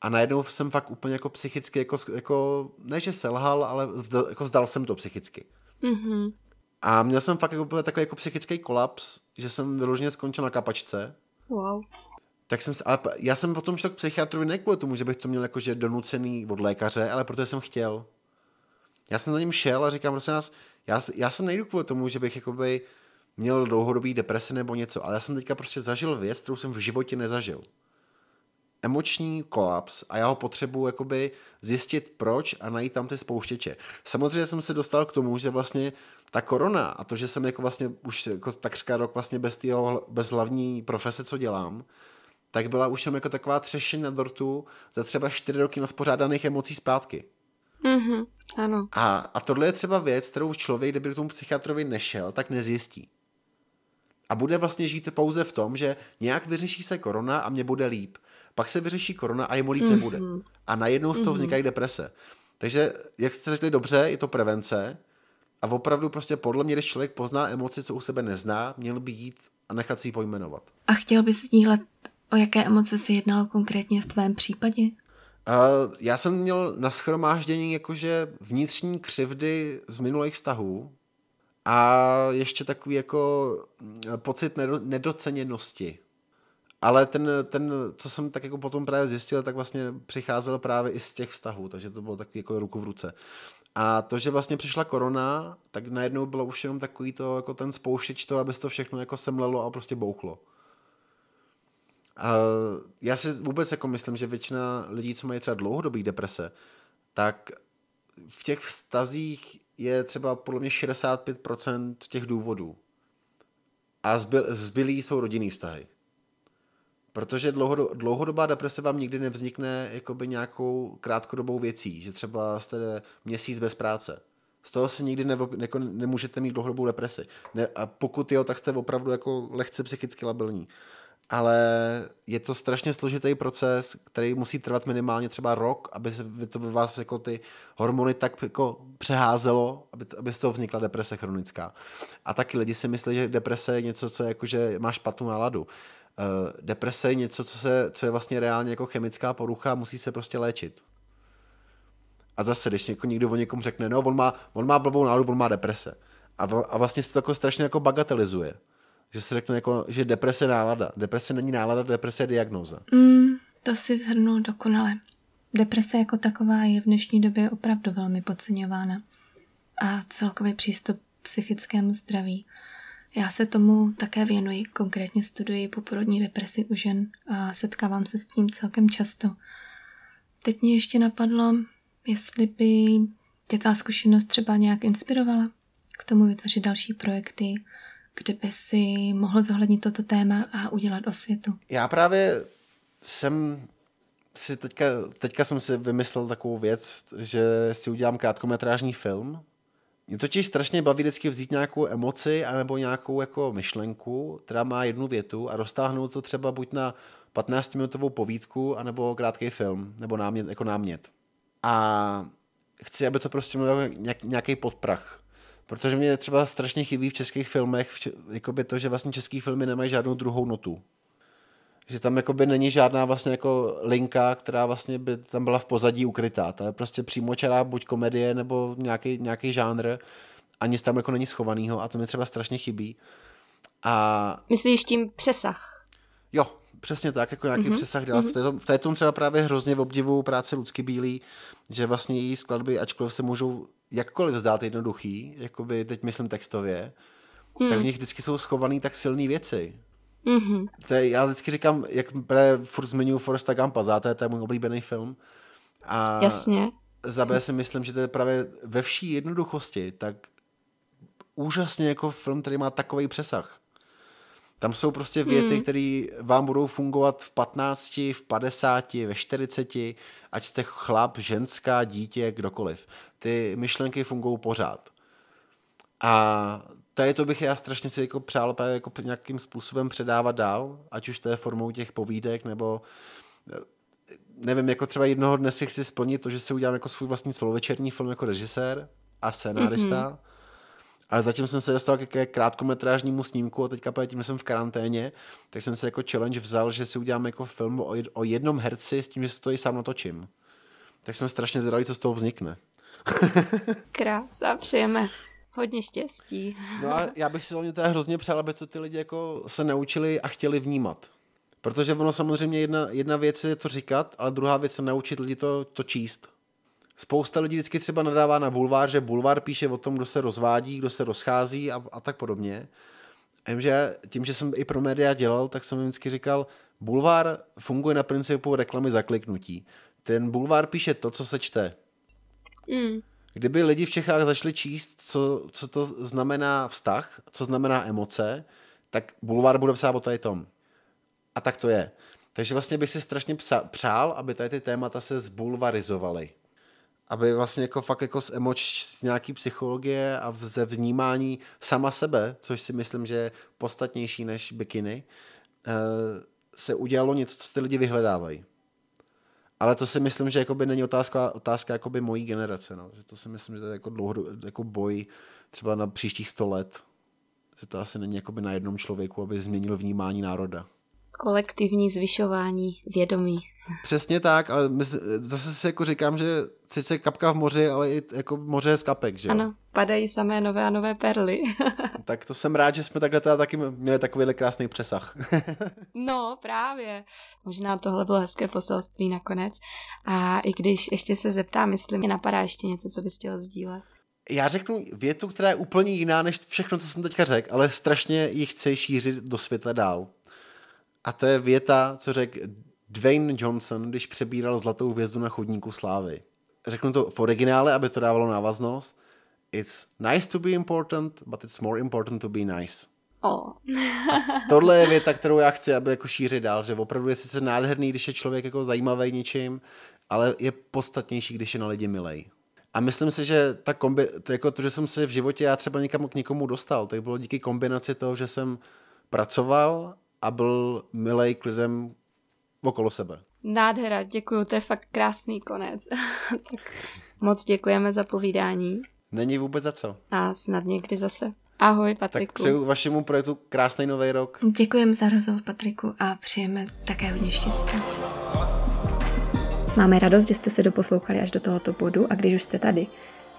A najednou jsem fakt úplně jako psychicky, jako, jako ne že selhal, ale vzdal, jako vzdal jsem to psychicky. Mm-hmm. A měl jsem fakt jako takový jako psychický kolaps, že jsem vyloženě skončil na kapačce. Wow. Tak jsem, ale já jsem potom šel k psychiatrovi ne kvůli tomu, že bych to měl jakože donucený od lékaře, ale protože jsem chtěl. Já jsem za ním šel a říkám, prosím nás, já, já jsem nejdu kvůli tomu, že bych jakoby měl dlouhodobý deprese nebo něco, ale já jsem teďka prostě zažil věc, kterou jsem v životě nezažil emoční kolaps a já ho potřebuji jakoby zjistit proč a najít tam ty spouštěče. Samozřejmě jsem se dostal k tomu, že vlastně ta korona a to, že jsem jako vlastně už jako takřka rok vlastně bez, týho, bez hlavní profese, co dělám, tak byla už jenom jako taková třešení na dortu za třeba čtyři roky na spořádaných emocí zpátky. Mm-hmm, ano. A, a tohle je třeba věc, kterou člověk, kdyby k tomu psychiatrovi nešel, tak nezjistí. A bude vlastně žít pouze v tom, že nějak vyřeší se korona a mě bude líp. Pak se vyřeší korona a jemu líp mm-hmm. nebude. A najednou z toho mm-hmm. vznikají deprese. Takže, jak jste řekli dobře, je to prevence. A opravdu prostě podle mě, když člověk pozná emoci, co u sebe nezná, měl by jít a nechat si ji pojmenovat. A chtěl bys sdílet, o jaké emoce se jednalo konkrétně v tvém případě? Uh, já jsem měl na schromáždění jakože vnitřní křivdy z minulých vztahů a ještě takový jako mm, pocit nedoceněnosti. Ale ten, ten, co jsem tak jako potom právě zjistil, tak vlastně přicházel právě i z těch vztahů, takže to bylo takový jako ruku v ruce. A to, že vlastně přišla korona, tak najednou bylo už jenom takový to, jako ten spouštěč to, aby to všechno jako semlelo a prostě bouchlo. A já si vůbec jako myslím, že většina lidí, co mají třeba dlouhodobý deprese, tak v těch vztazích je třeba podle mě 65% těch důvodů. A zbylí jsou rodinný vztahy. Protože dlouhodobá deprese vám nikdy nevznikne jakoby nějakou krátkodobou věcí, že třeba jste měsíc bez práce. Z toho si nikdy nevo, jako nemůžete mít dlouhodobou depresi. Ne, a pokud jo, tak jste opravdu jako lehce psychicky labilní. Ale je to strašně složitý proces, který musí trvat minimálně třeba rok, aby se to ve vás jako ty hormony tak jako přeházelo, aby, aby z toho vznikla deprese chronická. A taky lidi si myslí, že deprese je něco, co je jako, že máš špatnou náladu. Uh, deprese je něco, co, se, co je vlastně reálně jako chemická porucha a musí se prostě léčit. A zase, když jako někdo o někom řekne, no, on má, on má blbou náladu, on má deprese. A, a vlastně se to jako strašně jako bagatelizuje. Že se řekne, jako, že deprese je nálada. Deprese není nálada, deprese je diagnóza. Mm, to si zhrnul dokonale. Deprese jako taková je v dnešní době opravdu velmi podceňována. A celkový přístup psychickému zdraví já se tomu také věnuji, konkrétně studuji poporodní depresi u žen a setkávám se s tím celkem často. Teď mě ještě napadlo, jestli by tě ta zkušenost třeba nějak inspirovala k tomu vytvořit další projekty, kde by si mohl zohlednit toto téma a udělat osvětu. Já právě jsem si teďka, teďka jsem si vymyslel takovou věc, že si udělám krátkometrážní film mě totiž strašně baví vždycky vzít nějakou emoci anebo nějakou jako myšlenku, která má jednu větu a roztáhnout to třeba buď na 15-minutovou povídku, anebo krátký film, nebo námět, jako námět. A chci, aby to prostě mělo nějaký podprach. Protože mě třeba strašně chybí v českých filmech v, by to, že vlastně český filmy nemají žádnou druhou notu že tam jakoby není žádná vlastně jako linka, která vlastně by tam byla v pozadí ukrytá. To je prostě přímočará buď komedie nebo nějaký, nějaký žánr a nic tam jako není schovanýho a to mi třeba strašně chybí. A... Myslíš tím přesah? Jo, přesně tak, jako nějaký mm-hmm. přesah dál. Mm-hmm. V, této, v této třeba právě hrozně v obdivu práce Lucky Bílý, že vlastně její skladby, ačkoliv se můžou jakkoliv zdát jednoduchý, jakoby teď myslím textově, mm. tak v nich vždycky jsou schované tak silné věci. Mm-hmm. To je, já vždycky říkám, jak právě furt zmiňuji Foresta Gampa, záté, to je můj oblíbený film. A Jasně. Za B si myslím, že to je právě ve vší jednoduchosti, tak úžasně jako film, který má takový přesah. Tam jsou prostě věty, hmm. které vám budou fungovat v 15, v 50, ve 40, ať jste chlap, ženská, dítě, kdokoliv. Ty myšlenky fungují pořád. A tady to bych já strašně si jako přál jako nějakým způsobem předávat dál, ať už to je formou těch povídek, nebo eh, nevím, jako třeba jednoho dne si chci splnit to, že si udělám jako svůj vlastní celovečerní film jako režisér a scénárista, mm-hmm. Ale zatím jsem se dostal ke krátkometrážnímu snímku a teďka tím, jsem v karanténě, tak jsem se jako challenge vzal, že si udělám jako film o jednom herci s tím, že se to i sám natočím. Tak jsem strašně zvědavý, co z toho vznikne. Krása, přejeme. Hodně štěstí. No a já bych si hlavně teda hrozně přál, aby to ty lidi jako se naučili a chtěli vnímat. Protože ono samozřejmě jedna, jedna věc je to říkat, ale druhá věc je naučit lidi to, to číst. Spousta lidí vždycky třeba nadává na bulvár, že bulvár píše o tom, kdo se rozvádí, kdo se rozchází a, a tak podobně. A že tím, že jsem i pro média dělal, tak jsem vždycky říkal, bulvár funguje na principu reklamy za kliknutí. Ten bulvár píše to, co se čte. Mm. Kdyby lidi v Čechách začali číst, co, co to znamená vztah, co znamená emoce, tak bulvár bude psát o tady tom. A tak to je. Takže vlastně bych si strašně psa, přál, aby tady ty témata se zbulvarizovaly. Aby vlastně jako fakt jako z emoč, z nějaký psychologie a ze vnímání sama sebe, což si myslím, že je podstatnější než bikiny, eh, se udělalo něco, co ty lidi vyhledávají. Ale to si myslím, že jakoby není otázka, otázka jakoby mojí generace. No. Že to si myslím, že to je jako, dlouho, jako boj třeba na příštích sto let. Že to asi není jakoby na jednom člověku, aby změnil vnímání národa. Kolektivní zvyšování vědomí. Přesně tak, ale my, zase si jako říkám, že sice kapka v moři, ale i jako moře z kapek, že Ano, padají samé nové a nové perly. tak to jsem rád, že jsme takhle teda taky měli takovýhle krásný přesah. no, právě. Možná tohle bylo hezké poselství nakonec. A i když ještě se zeptám, jestli mě napadá ještě něco, co bys chtěl sdílet. Já řeknu větu, která je úplně jiná než všechno, co jsem teďka řekl, ale strašně ji chci šířit do světa dál. A to je věta, co řekl Dwayne Johnson, když přebíral zlatou hvězdu na chodníku slávy. Řeknu to v originále, aby to dávalo návaznost. It's nice to be important, but it's more important to be nice. Oh. tohle je věta, kterou já chci, aby jako šířit dál, že opravdu je sice nádherný, když je člověk jako zajímavý ničím, ale je podstatnější, když je na lidi milej. A myslím si, že ta kombi, to, jako to, že jsem se v životě já třeba někam k někomu dostal, tak bylo díky kombinaci toho, že jsem pracoval a byl milej k lidem okolo sebe. Nádhera, děkuju, to je fakt krásný konec. tak moc děkujeme za povídání. Není vůbec za co. A snad někdy zase. Ahoj, Patriku. Tak přeju vašemu projektu krásný nový rok. Děkujeme za rozhovor, Patriku, a přijeme také hodně štěstí. Máme radost, že jste se doposlouchali až do tohoto bodu a když už jste tady,